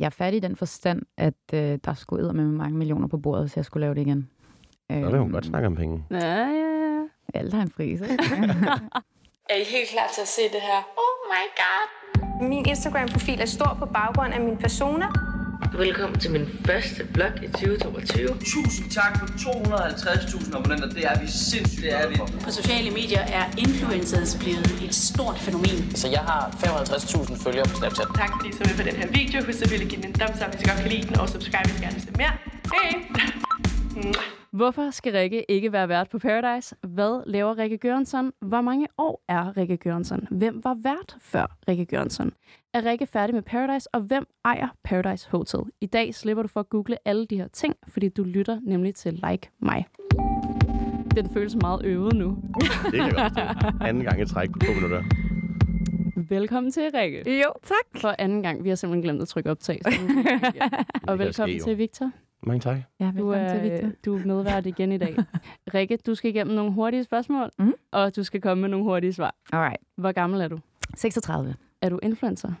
jeg er færdig i den forstand, at øh, der skulle æde med mange millioner på bordet, hvis jeg skulle lave det igen. Så vil hun godt snakke om penge. Ja, ja, ja. Alt har en pris, ikke? Er I helt klar til at se det her? Oh my god. Min Instagram-profil er stor på baggrund af min persona. Velkommen til min første vlog i 2022. Tusind tak for 250.000 abonnenter. Det er vi sindssygt det er vi. På sociale medier er influencers blevet et stort fænomen. Så jeg har 55.000 følgere på Snapchat. Tak fordi I så med på den her video. Husk selvfølgelig at give den en thumbs up, hvis I godt kan lide den, og subscribe, hvis I gerne vil se mere. Hej! Hvorfor skal Rikke ikke være vært på Paradise? Hvad laver Rikke Gørensson? Hvor mange år er Rikke Gørensson? Hvem var vært før Rikke Gørensson? Er Rikke færdig med Paradise, og hvem ejer Paradise Hotel? I dag slipper du for at google alle de her ting, fordi du lytter nemlig til Like mig. Den føles meget øvet nu. Det kan jeg godt forstå. Anden gang i træk på to minutter. Velkommen til, Rikke. jo, tak. For anden gang. Vi har simpelthen glemt at trykke optag. så. Og velkommen til Victor. Mange tak. Ja, Du velkommen til, er, du er medvært igen i dag. Rikke, du skal igennem nogle hurtige spørgsmål, Mhm. og du skal komme med nogle hurtige svar. Alright. Hvor gammel er du? 36. Er du influencer?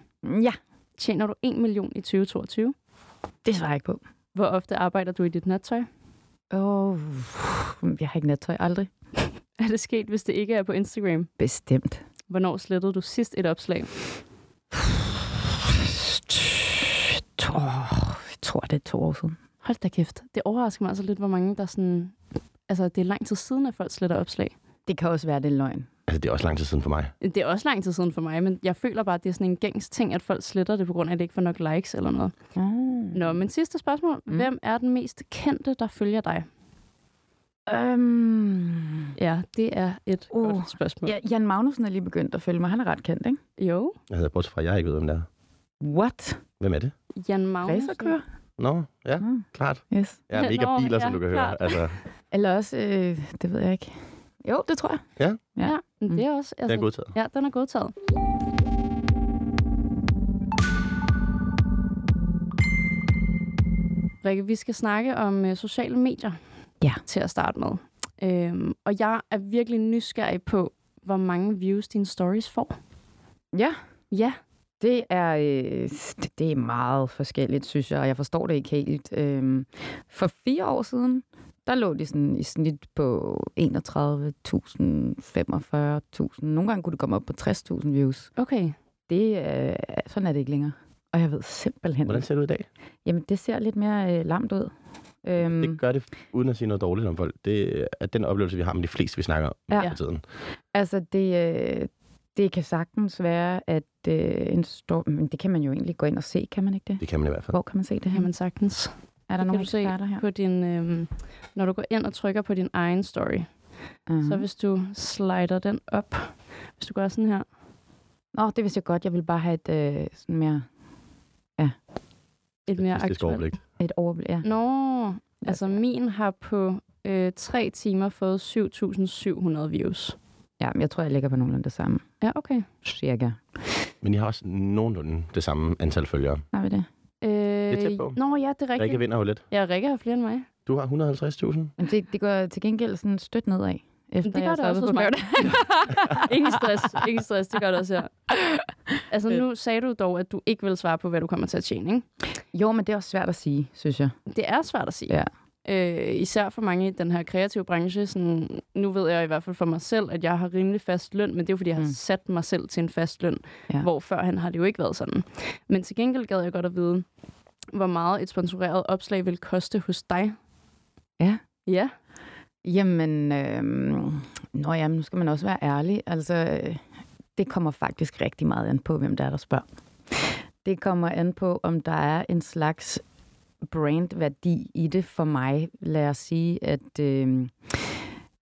Ja, Tjener du 1 million i 2022? det svarer jeg ikke på. Hvor ofte arbejder du i dit nattøj? Åh, oh, jeg har ikke nattøj aldrig. Er det sket, hvis det ikke er på Instagram? Bestemt. Hvornår slettede du sidst et opslag? To, jeg tror, det er to år siden. Hold da kæft. Det overrasker mig altså lidt, hvor mange der sådan... Altså, det er lang tid siden, at folk sletter opslag. Det kan også være, det er løgn. Altså, det er også lang tid siden for mig. Det er også lang tid siden for mig, men jeg føler bare, at det er sådan en gængs ting, at folk sletter det, på grund af, at det ikke får nok likes eller noget. Ah. Nå, men sidste spørgsmål. Mm. Hvem er den mest kendte, der følger dig? Um, Ja, det er et Uh, uh, godt spørgsmål. ja, Jan Magnussen er lige begyndt at følge mig. Han er ret kendt, ikke? Jo, Jeg hedder bortset fra, at jeg ikke ved, hvem det er. What? Hvem er det? Jan Magnussen. Racerkører? Nå, ja, Mm. klart. Yes. Er mega Nå, biler, som ja, du kan høre. klart. Altså, Eller også, øh, det ved jeg ikke. Jo, det tror jeg. Ja, Ja. men det er også... det er godtaget. Ja, den er godtaget. Rikke, vi skal snakke om uh, sociale medier Ja. til at starte med. Øhm, og jeg er virkelig nysgerrig på, hvor mange views dine stories får. Ja, Ja, det er, øh, det, er meget forskelligt, synes jeg, og jeg forstår det ikke helt. Øhm, for fire år siden, der lå de sådan i snit på 31.000, 45.000. Nogle gange kunne det komme op på 60.000 views. okay. Det, øh, sådan er det ikke længere. Og jeg ved simpelthen Hvordan ser det ud i dag? Jamen, det ser lidt mere øh, lamt ud. Øhm, Det gør det, uden at sige noget dårligt om folk. Det er den oplevelse, vi har med de fleste, vi snakker om Ja. ja. tiden. Altså, det, øh, det kan sagtens være, at øh, en stor... Men det kan man jo egentlig gå ind og se, kan man ikke det? Det kan man i hvert fald. Hvor kan man se det her? kan man sagtens. er der det se eksperter her? På din, øhm, når du går ind og trykker på din egen story, Uh-huh. så hvis du slider den op, hvis du gør sådan her, Nå, det vidste jeg godt. Jeg vil bare have et øh, sådan mere et mere aktuelt. overblik. et overblik. Ja. Nå, altså min har på øh, tre timer fået 7.700 views. Ja, men jeg tror, jeg ligger på nogenlunde det samme. Ja, okay. Cirka. Men I har også nogenlunde det samme antal følgere. Har vi det? Øh, er tæt på. Nå, ja, det er Rikke rigtigt. vinder jo lidt. Ja, Rikke har flere end mig. Du har 150.000. Men det, det går til gengæld sådan stødt nedad. Efter Det gør jeg det også hos på mig. Ingen stress, ingen stress, det gør det også her. Altså nu sagde du dog, at du ikke vil svare på, hvad du kommer til at tjene, ikke? jo, men det er også svært at sige, synes jeg. Det er svært at sige. Ja. Øh, især for mange i den her kreative branche. Sådan, nu ved jeg i hvert fald for mig selv, at jeg har rimelig fast løn, men det er jo, fordi jeg har Mm. sat mig selv til en fast løn, Ja. hvor førhen har det jo ikke været sådan. Men til gengæld gad jeg godt at vide, hvor meget et sponsoreret opslag vil koste hos dig. Ja. Ja. Jamen, øh, nå jamen, nu skal man også være ærlig. Altså, øh, det kommer faktisk rigtig meget an på, hvem der er, der spørger. Det kommer an på, om der er en slags brandværdi i det for mig. Lad os sige, at øh,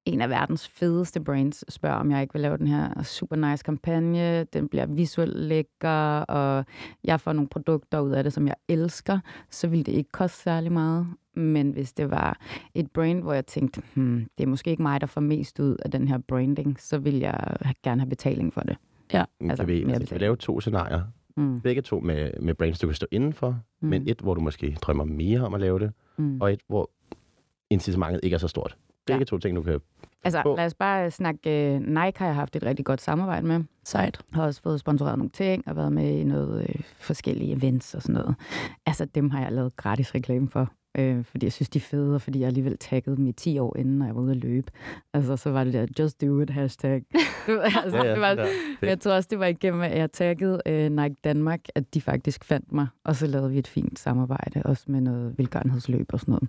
en af verdens fedeste brands spørger, om jeg ikke vil lave den her super nice kampagne. Den bliver visuelt lækker, og jeg får nogle produkter ud af det, som jeg elsker. Så vil det ikke koste særlig meget. Men hvis det var et brand, hvor jeg tænkte, hmm, det er måske ikke mig, der får mest ud af den her branding, så vil jeg gerne have betaling for det. Altså, Altså, kan vi, mere altså, kan vi lave to scenarier? Mm. Begge to med, med brands, du kan stå indenfor, mm. men et, hvor du måske drømmer mere om at lave det, mm. og et, hvor incitamentet ikke er så stort. begge to ting, du kan... Altså, på. lad os bare snakke... øh, Nike har jeg haft et rigtig godt samarbejde med. Sejt. Har også fået sponsoreret nogle ting og været med i noget øh, forskellige events og sådan noget. Altså, dem har jeg lavet gratis reklame for. Øh, fordi jeg synes, de er fede, og fordi jeg alligevel taggede dem i 10 år inden, når jeg var ude at løbe. Altså, så var det der, just do it, hashtag. Altså, Ja, ja, det var, men jeg tror også, det var igennem, at jeg taggede øh, Nike Danmark, at de faktisk fandt mig. Og så lavede vi et fint samarbejde, også med noget velgørenhedsløb og sådan noget.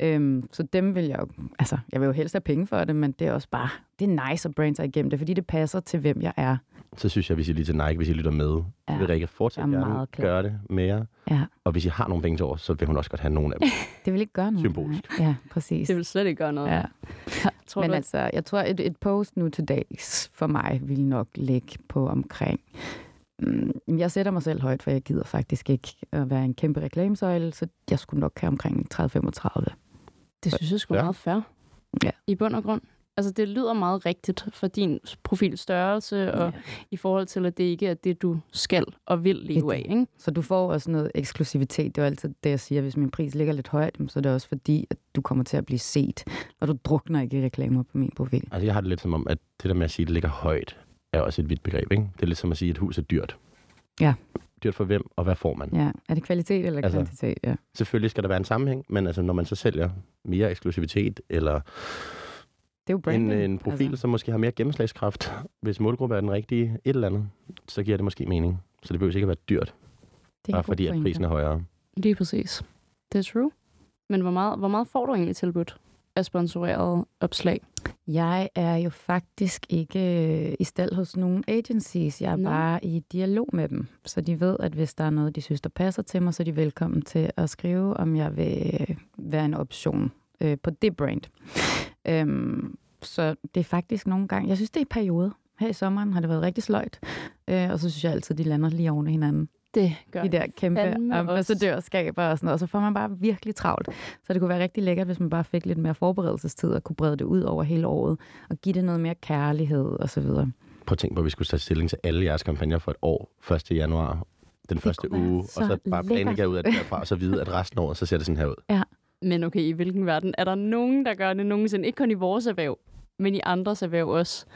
Øhm, så dem vil jeg jo, altså, jeg vil jo helst have penge for det, men det er også bare, det er nice at brande sig igennem det, fordi det passer til, hvem jeg er. Så synes jeg, hvis I lige til Nike, hvis I lytter med, ja. Ja. vil Rikke er gerne gøre det med jer. Ja, Og hvis I har nogle penge til over, så vil hun også godt have nogle af dem. det vil ikke gøre noget. Symbolsk. Ja, præcis. Det vil slet ikke gøre noget. Ja. Tror Men du, at- altså, jeg tror, et, et post nu til dags for mig vil nok ligge på omkring... Mm, jeg sætter mig selv højt, for jeg gider faktisk ikke at være en kæmpe reklamesøjle, så jeg skulle nok have omkring 30-35. Det synes jeg sgu Ja. meget fair. Ja. I bund og grund. Altså, det lyder meget rigtigt for din profilstørrelse, og i forhold til, at det ikke er det, du skal og vil leve af, ikke? Så du får også noget eksklusivitet. Det er jo altid det, jeg siger. Hvis min pris ligger lidt højt, så er det også fordi, at du kommer til at blive set, og du drukner ikke i reklamer på min profil. Altså, jeg har det lidt som om, at det der med at sige, at det ligger højt, er også et vidt begreb, ikke? Det er lidt som at sige, at et hus er dyrt. Ja. Dyrt for hvem, og hvad får man? Ja, er det kvalitet eller Altså, kvantitet? Ja. Selvfølgelig skal der være en sammenhæng, men altså, når man så sælger mere eksklusivitet, eller Det er jo en, branding. en profil, altså. som måske har mere gennemslagskraft, hvis målgruppe er den rigtige et eller andet, så giver det måske mening. Så det behøver ikke at være dyrt, det er bare fordi at prisen er højere. Lige præcis. Det er true. Men hvor meget, hvor meget får du egentlig tilbudt af sponsoreret opslag? Jeg er jo faktisk ikke øh, i stald hos nogen agencies. Jeg er Nå. bare i dialog med dem. Så de ved, at hvis der er noget, de synes, der passer til mig, så er de velkommen til at skrive, om jeg vil øh, være en option øh, på det brand. Øhm, så det er faktisk nogle gange... Jeg synes, det er i perioder. Her i sommeren har det været rigtig sløjt. Øh, og så synes jeg altid, de lander lige oven i hinanden. Det gør De der kæmpe ambassadørskaber og sådan noget. Og så får man bare virkelig travlt. Så det kunne være rigtig lækkert, hvis man bare fik lidt mere forberedelsestid og kunne brede det ud over hele året. Og give det noget mere kærlighed og så videre. Prøv at tænke på, at vi skulle tage stilling til alle jeres kampagner for et år, 1. januar, den første kunne være uge, og så bare planlægge ud af det derfra, og så vide, at resten af året, så ser det sådan her ud. Men okay, i hvilken verden er der nogen, der gør det nogensinde? Ikke kun i vores erhverv, men i andres erhverv også.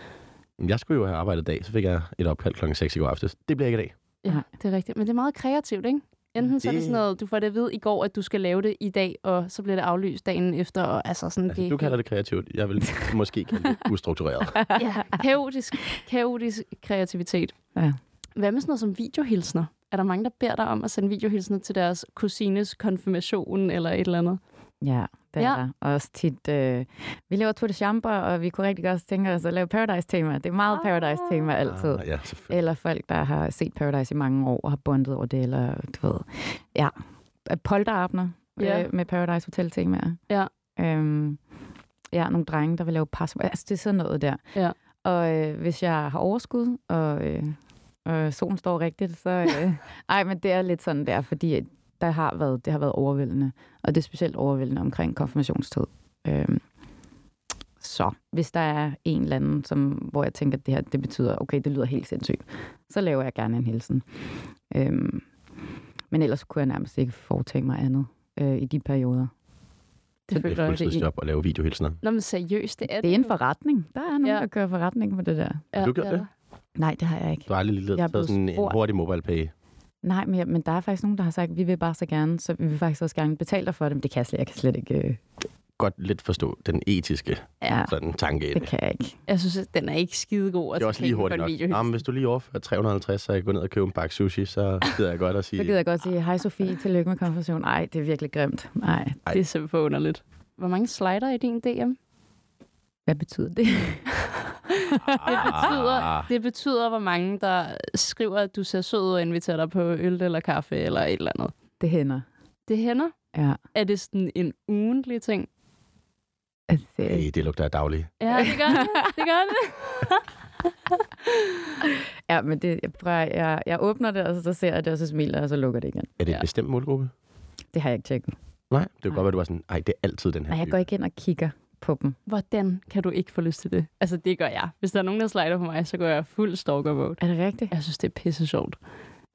Jeg skulle jo have arbejdet i dag, så fik jeg et opkald klokken 6 i går aftes. Det bliver ikke i dag. Ja, det er rigtigt. Men det er meget kreativt, ikke? Enten så er det Det- sådan noget, du får det at vide i går, at du skal lave det i dag, og så bliver det aflyst dagen efter, og altså sådan Altså, det... du kalder det kreativt. Jeg vil måske kalde det ustruktureret. Ja, kaotisk, kaotisk kreativitet. Ja. Hvad med sådan noget som videohilsner? Er der mange, der beder dig om at sende videohilsner til deres kusines konfirmation eller et eller andet? Ja, det Ja. er der. Og også tit... Øh, vi laver Tour de Chambre, og vi kunne rigtig godt tænke os at lave Paradise-tema. Det er meget Paradise-tema altid. Ah, ja. Eller folk, der har set Paradise i mange år og har bondet over det, eller du ved, ja, polterabner Ja. øh, med Paradise Hotel-temaer. Ja. Øhm, ja, nogle drenge, der vil lave pas. Altså, det er sådan noget der. Ja. Og øh, hvis jeg har overskud, og øh, øh, solen står rigtigt, så... Øh, ej, men det er lidt sådan der, fordi at der har været, det har været overvældende. Og det er specielt overvældende omkring konfirmationstid. Øhm, så hvis der er en eller anden, som, hvor jeg tænker, at det her det betyder, okay, det lyder helt sindssygt, så laver jeg gerne en hilsen. Øhm, men ellers kunne jeg nærmest ikke foretage mig andet øh, i de perioder. Det Det føler er jeg, det er. fuldtidsjob at lave videohilsner. Nå, men seriøst, det er Det er en forretning. Der er nogen, Ja. ja. der kører forretning på det der. Ja, Har du gjort er det? Nej, det har jeg ikke. Du har aldrig lige Jeg sådan en hurtig mobile pay. Nej, men, men der er faktisk nogen, der har sagt, at vi vil bare så gerne, så vi vil faktisk også gerne betale dig for det, men det kan jeg slet, jeg kan slet ikke. Øh, Godt lidt forstå den etiske ja, sådan, tanke i det det. kan jeg ikke. Jeg synes, at den er ikke skide god. Det er også lige hurtigt nok. Jamen, hvis du lige overfører 350, så jeg går ned og køber en pakke sushi, så gider jeg godt at sige... Så gider jeg godt sige, hej Sofie, tillykke med konfirmation. Nej, det er virkelig grimt. Nej, Det er simpelthen for underligt. Hvor mange slider i din DM? hvad betyder det? Det betyder, Ah. det betyder, hvor mange, der skriver, at du ser sød og inviterer dig på øl eller kaffe eller et eller andet. Det hænder. Det hænder. Ja. Er det sådan en ugentlig ting? Altså, Hey, det lugter af daglig. Ja, det gør det. Det gør det. ja, men det, jeg, prøver, jeg, jeg åbner det, og så ser jeg det, og så smiler og så lukker det igen. Er det Ja. en bestemt målgruppe? Det har jeg ikke tjekket. Nej, det kan Nej. godt være, du var sådan, ej, det er altid den her Nej, jeg type. går ikke ind og kigger på dem. Hvordan kan du ikke få lyst til det? Altså, det gør jeg. Hvis der er nogen, der slider på mig, så går jeg fuld stalker mode. Er det rigtigt? Jeg synes, det er pisse sjovt.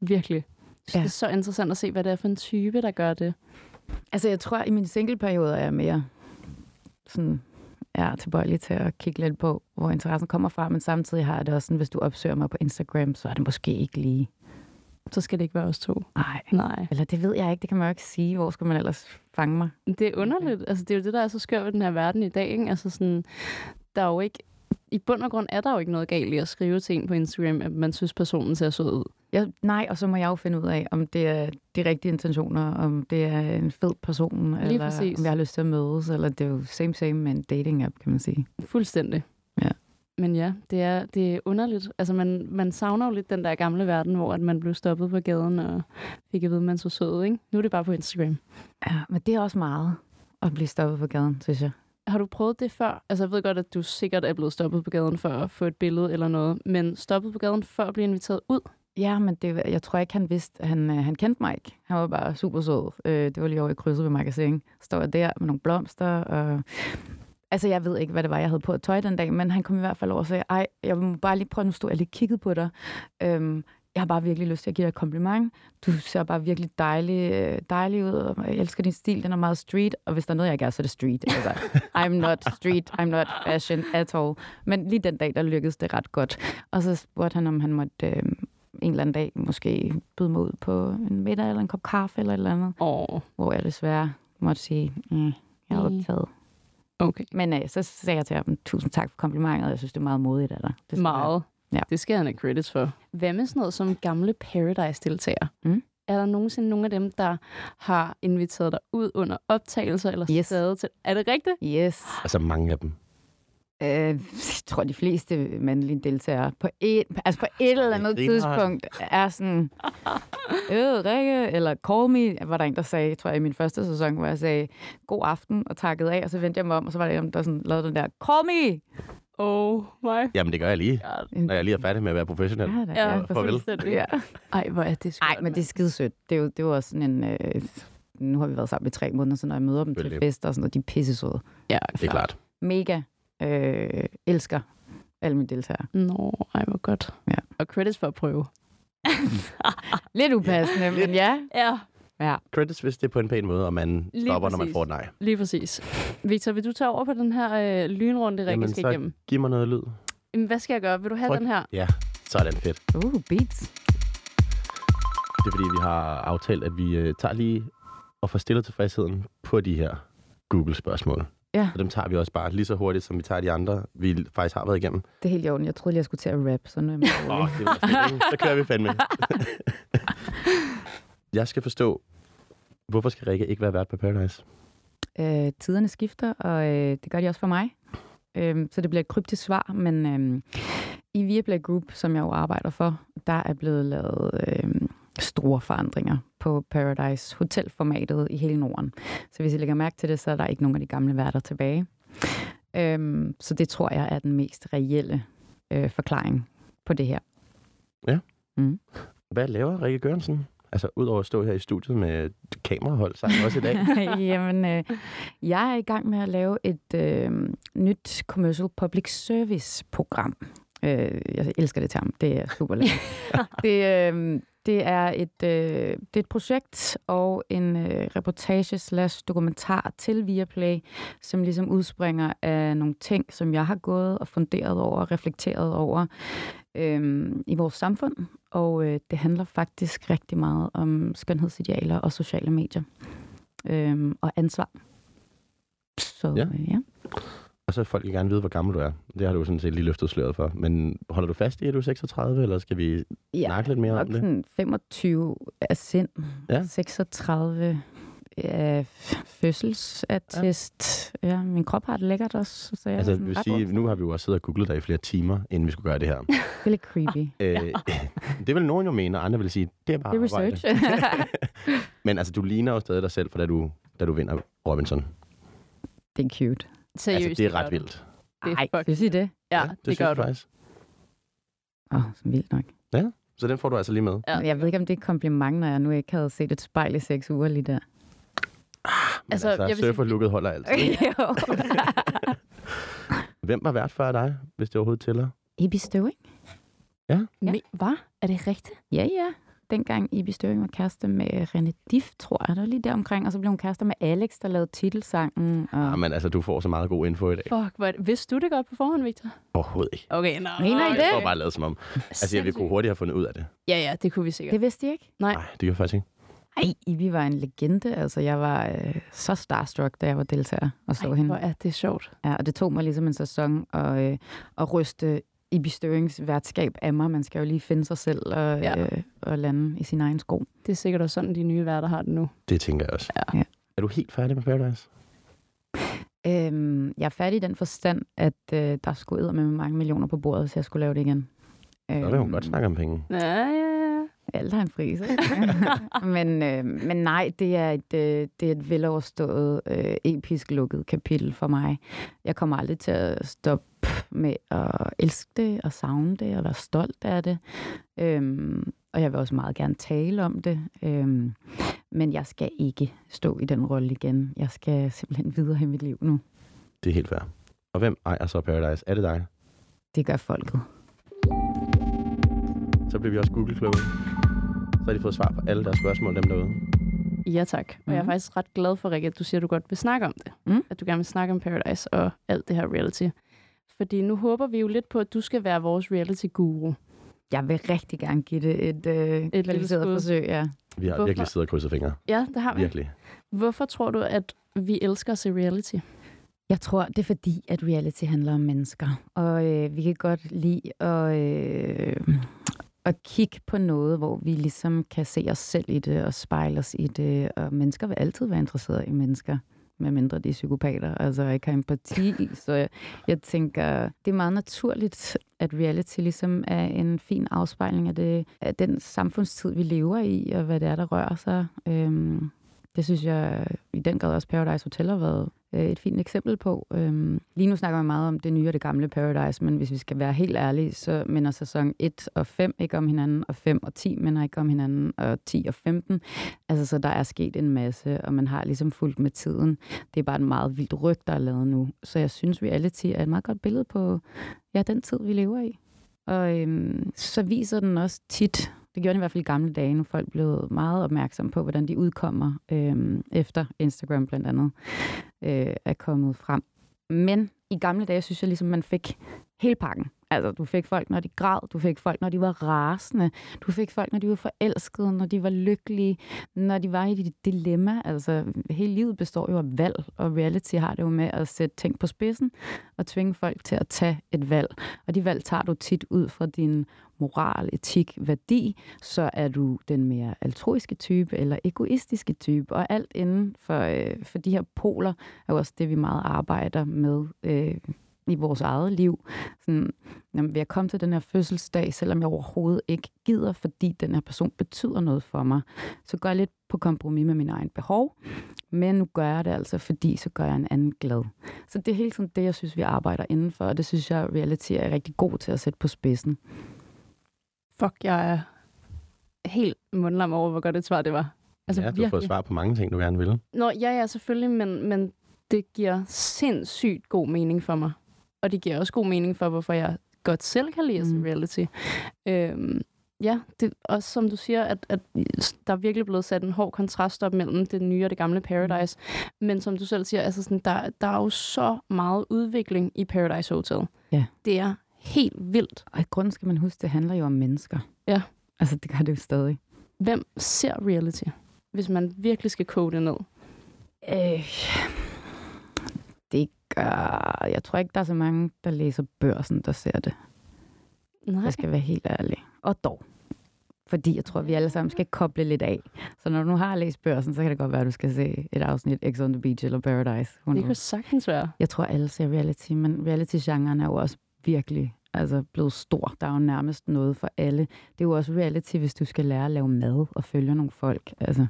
Virkelig. Ja. Det er så interessant at se, hvad det er for en type, der gør det. Altså, jeg tror, i min singleperiode er jeg mere sådan er tilbøjelig til at kigge lidt på, hvor interessen kommer fra, men samtidig har jeg det også sådan, hvis du opsøger mig på Instagram, så er det måske ikke lige... Så skal det ikke være os to. Nej. Nej. Eller det ved jeg ikke, det kan man jo ikke sige. Hvor skal man ellers fange mig? Det er underligt. Altså, det er jo det, der er så skørt ved den her verden i dag. Ikke? Altså, sådan, der er jo ikke... I bund og grund er der jo ikke noget galt i at skrive til en på Instagram, at man synes, personen ser sød ud. Ja, nej, og så må jeg jo finde ud af, om det er de rigtige intentioner, om det er en fed person, Lige eller præcis. om jeg har lyst til at mødes, eller det er jo same same med en dating app, kan man sige. Fuldstændig. Ja. Men ja, det er, det er underligt. Altså, man, man savner jo lidt den der gamle verden, hvor at man blev stoppet på gaden og fik at vide, at man så sød ikke? Nu er det bare på Instagram. Ja, men det er også meget at blive stoppet på gaden, synes jeg. Har du prøvet det før? Altså, jeg ved godt, at du sikkert er blevet stoppet på gaden for at få et billede eller noget, men stoppet på gaden for at blive inviteret ud? Ja, men det, jeg tror ikke, han vidste. Han, øh, han kendte mig ikke. Han var bare super sød. Øh, det var lige over i krydset ved magasin. Står jeg der med nogle blomster. Og... Altså, jeg ved ikke, hvad det var, jeg havde på at tøj den dag, men han kom i hvert fald over og sagde, ej, jeg må bare lige prøve, nu stod jeg lige kigget på dig. Øhm, jeg har bare virkelig lyst til at give dig et kompliment. Du ser bare virkelig dejlig, øh, dejlig ud, og jeg elsker din stil. Den er meget street, og hvis der er noget, jeg ikke er, så er det street. Altså, I'm not street, I'm not fashion at all. Men lige den dag, der lykkedes det ret godt. Og så spurgte han, om han måtte øh, en eller anden dag måske byde mig ud på en middag eller en kop kaffe eller et eller andet. Åh, Hvor jeg desværre måtte sige, mm, jeg er Mm. Okay. Men øh, så sagde jeg til ham, tusind tak for komplimentet. Jeg synes, det er meget modigt af dig. Det Meget. Ja. Det skal han have credits for. Hvad med sådan noget som gamle Paradise-deltagere? Mm. Er der nogensinde nogen af dem, der har inviteret dig ud under optagelser eller Yes. stadig til? Er det rigtigt? Yes. Altså mange af dem. Øh, jeg tror, de fleste mandlige deltagere på et, altså på et eller andet tidspunkt er sådan, øh, Rikke, eller call me, var der en, der sagde, tror jeg, i min første sæson, hvor jeg sagde, god aften, og takkede af, og så vendte jeg mig om, og så var der en, der sådan, lavede den der, call me! Oh my Jamen, det gør jeg lige, når jeg lige er færdig med at være professionel. Ja, da, Ja, ja, farvel. ja. Ej, hvor er det skørt, Ej, men det er skide sødt. Det er jo, det er jo også sådan en... Øh, nu har vi været sammen i tre måneder, så når jeg møder dem til fester og sådan noget, de er pisse søde. Ja, Det er klart. Mega øh, elsker alle mine deltagere. Nå, ej, hvor godt. Ja. Og credits for at prøve. Lidt upassende, men ja. Ja, ja. Credits, hvis det er på en pæn måde, og man Lige stopper, når man præcis. får et nej. lige præcis. Victor, vil du tage over på den her øh, lynrunde, Rikke Jamen, skal så- igennem? Giv mig noget lyd. Jamen, hvad skal jeg gøre? Vil du have Tryk. den her? Ja, så er den fedt. Uh, beats. Det er fordi, vi har aftalt, at vi øh, tager lige og får stillet tilfredsheden på de her Google-spørgsmål. Ja. Og dem tager vi også bare lige så hurtigt, som vi tager de andre, vi faktisk har været igennem. Det er helt i orden. Jeg troede lige, jeg skulle til at rap, så nu er jeg Åh, rolig. det var? Så kører vi fandme. jeg skal forstå, hvorfor skal Rikke ikke være vært på Paradise? Øh, tiderne skifter, og øh, det gør de også for mig. Øh, så det bliver et kryptisk svar, men øh, i Viaplay Group, som jeg jo arbejder for, der er blevet lavet øh, store forandringer på Paradise Hotel-formatet i hele Norden. Så hvis I lægger mærke til det, så er der ikke nogen af de gamle værter tilbage. Øh, så det tror jeg er den mest reelle øh, forklaring på det her. Hvad laver Rikke Gørensen? Altså, udover at stå her i studiet med kamerahold sammen også i dag. Jamen, øh, jeg er i gang med at lave et øh, nyt commercial public service program. Øh, jeg elsker det term. Det er super lækkert. det, øh, det, er et, øh, det er et projekt og en øh, reportage slash dokumentar til Viaplay, som ligesom udspringer af nogle ting, som jeg har gået og funderet over og reflekteret over øh, i vores samfund. Og øh, det handler faktisk rigtig meget om skønhedsidealer og sociale medier. Øh, og ansvar. Så Ja. øh, ja. Og så vil folk gerne vide, hvor gammel du er. Det har du sådan set lige løftet sløret for. Men holder du fast i, at du er 36, eller skal vi ja. snakke lidt mere om det? sådan 25 af sind, Ja. 36 af fødselsattest. Ja. ja, min krop har det lækkert også. Så jeg Altså, er vil sige, nu har vi jo også siddet og googlet dig i flere timer, inden vi skulle gøre det her. Det er lidt creepy. Øh, det vil nogen jo mene, og andre vil sige, det er bare Det er research. Men altså, du ligner jo stadig dig selv, for da du, da du vinder Robinson. det er cute. Seriøst, altså, det er ret vildt. Det er Ej, fucking- synes I det? Ja, det, det gør du. jeg faktisk. Åh, oh, så vildt nok. Så den får du altså lige med. Ja. Ja. Jeg ved ikke, om det er et kompliment, når jeg nu ikke havde set et spejl i seks uger lige der. Men Altså, altså, jeg vil sige- surferlooket holder altid. jo. Hvem var vært før dig, hvis det overhovedet tæller? Ibi Støving? Men, hvad? Er det rigtigt? Ja, ja. Dengang Ibi Støring var kæreste med René Diff, tror jeg. Det var lige der omkring. Og så blev hun kærester med Alex, der lavede titelsangen. Og... Ja, men altså, du får så meget god info i dag. Fuck, hvad, vidste du det godt på forhånd, Victor? Overhovedet ikke. Okay, nå. Mener I Jeg det? får bare lavet som om. Altså, jeg ville kunne hurtigt have fundet ud af det. Ja, ja, det kunne vi sikkert. Det vidste jeg ikke. Nej. Nej, det gør jeg faktisk ikke. Ej, Ibi var en legende. Altså, jeg var øh, så starstruck, da jeg var deltager og så Ej, hende. hvor er det sjovt. Ja, og det tog mig ligesom en sæson at, øh, at ryste Ibi Størings værtskab af mig. Man skal jo lige finde sig selv og, Ja. øh, og lande i sin egen sko. Det er sikkert også sådan, de nye værter har det nu. Det tænker jeg også. Ja. Ja. Er du helt færdig med Paradise? Øhm, jeg er færdig i den forstand, at øh, der skulle ud med mange millioner på bordet, hvis jeg skulle lave det igen. Øhm, Så vil hun godt snakke om penge. Ja, ja. Alt har en pris, men, øh, men nej, det er et, øh, det er et veloverstået, øh, episk lukket kapitel for mig. Jeg kommer aldrig til at stoppe med at elske det og savne det og være stolt af det. Øhm, og jeg vil også meget gerne tale om det. Øhm, men jeg skal ikke stå i den rolle igen. Jeg skal simpelthen videre i mit liv nu. Det er helt fair. Og hvem ejer så Paradise? Er det dig? Det gør folket. Så bliver vi også Google-kloge. De fået svar på alle deres spørgsmål, dem derude. Ja, tak. Og mm. jeg er Mhm. faktisk ret glad for, Rikke, at du siger, at du godt vil snakke om det. Mm. At du gerne vil snakke om Paradise og alt det her reality. Fordi nu håber vi jo lidt på, at du skal være vores reality-guru. Jeg vil rigtig gerne give det et, øh, et lille kvalificeret forsøg. Ja. Vi har Hvorfor? virkelig siddet og krydset fingre. Ja, det har vi. Virkelig. Hvorfor tror du, at vi elsker at se reality? Jeg tror, det er fordi, at reality handler om mennesker. Og øh, vi kan godt lide at, øh, at kigge på noget, hvor vi ligesom kan se os selv i det og spejle os i det. Og mennesker vil altid være interesserede i mennesker medmindre de er psykopater, altså ikke har empati. så jeg, jeg tænker, det er meget naturligt, at reality ligesom er en fin afspejling af, det, af den samfundstid, vi lever i, og hvad det er, der rører sig. Øhm, det synes jeg i den grad også Paradise Hotel har været øh, et fint eksempel på. Øhm, lige nu snakker man meget om det nye og det gamle Paradise, men hvis vi skal være helt ærlige, så minder sæson 1 og 5 ikke om hinanden, og 5 og 10 minder ikke om hinanden, og 10 og 15. Altså, så der er sket en masse, og man har ligesom fulgt med tiden. Det er bare en meget vildt ryg, der er lavet nu. Så jeg synes, reality er et meget godt billede på ja, den tid, vi lever i. Og øhm, så viser den også tit, det gjorde den i hvert fald i gamle dage, nu folk blev meget opmærksomme på, hvordan de udkommer øh, efter Instagram blandt andet øh, er kommet frem. Men i gamle dage synes jeg ligesom, man fik hele pakken. Altså, du fik folk, når de græd, du fik folk, når de var rasende, du fik folk, når de var forelskede, når de var lykkelige, når de var i dit dilemma. Altså, hele livet består jo af valg, og reality har det jo med at sætte ting på spidsen og tvinge folk til at tage et valg. Og de valg tager du tit ud fra din moral, etik, værdi, så er du den mere altruiske type eller egoistiske type. Og alt inden for, øh, for de her poler er jo også det, vi meget arbejder med øh, i vores eget liv. Sådan, jamen, ved at komme til den her fødselsdag, selvom jeg overhovedet ikke gider, fordi den her person betyder noget for mig, så går jeg lidt på kompromis med min egen behov. Men nu gør jeg det altså, fordi så gør jeg en anden glad. Så det er hele tiden det, jeg synes, vi arbejder indenfor, og det synes jeg, reality er rigtig god til at sætte på spidsen. Fuck, jeg er helt mundlam over, hvor godt et svar det var. Altså, ja, du har fået svar på mange ting, du gerne vil. Nå, ja, ja, selvfølgelig, men, men det giver sindssygt god mening for mig. Og det giver også god mening for, hvorfor jeg godt selv kan lide mm. reality. Øhm, ja, det, også som du siger, at, at der er virkelig blevet sat en hård kontrast op mellem det nye og det gamle Paradise. Mm. Men som du selv siger, altså sådan, der, der er jo så meget udvikling i Paradise Hotel. Ja. Det er helt vildt. Og i grunden skal man huske, det handler jo om mennesker. Ja. Altså, det gør det jo stadig. Hvem ser reality, hvis man virkelig skal kode det ned? Øh, det gør... Jeg tror ikke, der er så mange, der læser børsen, der ser det. Nej. Jeg skal være helt ærlig. Og dog. Fordi jeg tror, vi alle sammen skal koble lidt af. Så når du nu har læst børsen, så kan det godt være, at du skal se et afsnit X on the Beach eller Paradise. Who Det kan sagtens være. Jeg tror, alle ser reality, men reality-genren er jo også virkelig altså blevet stor. Der er jo nærmest noget for alle. Det er jo også reality, hvis du skal lære at lave mad og følge nogle folk. Altså,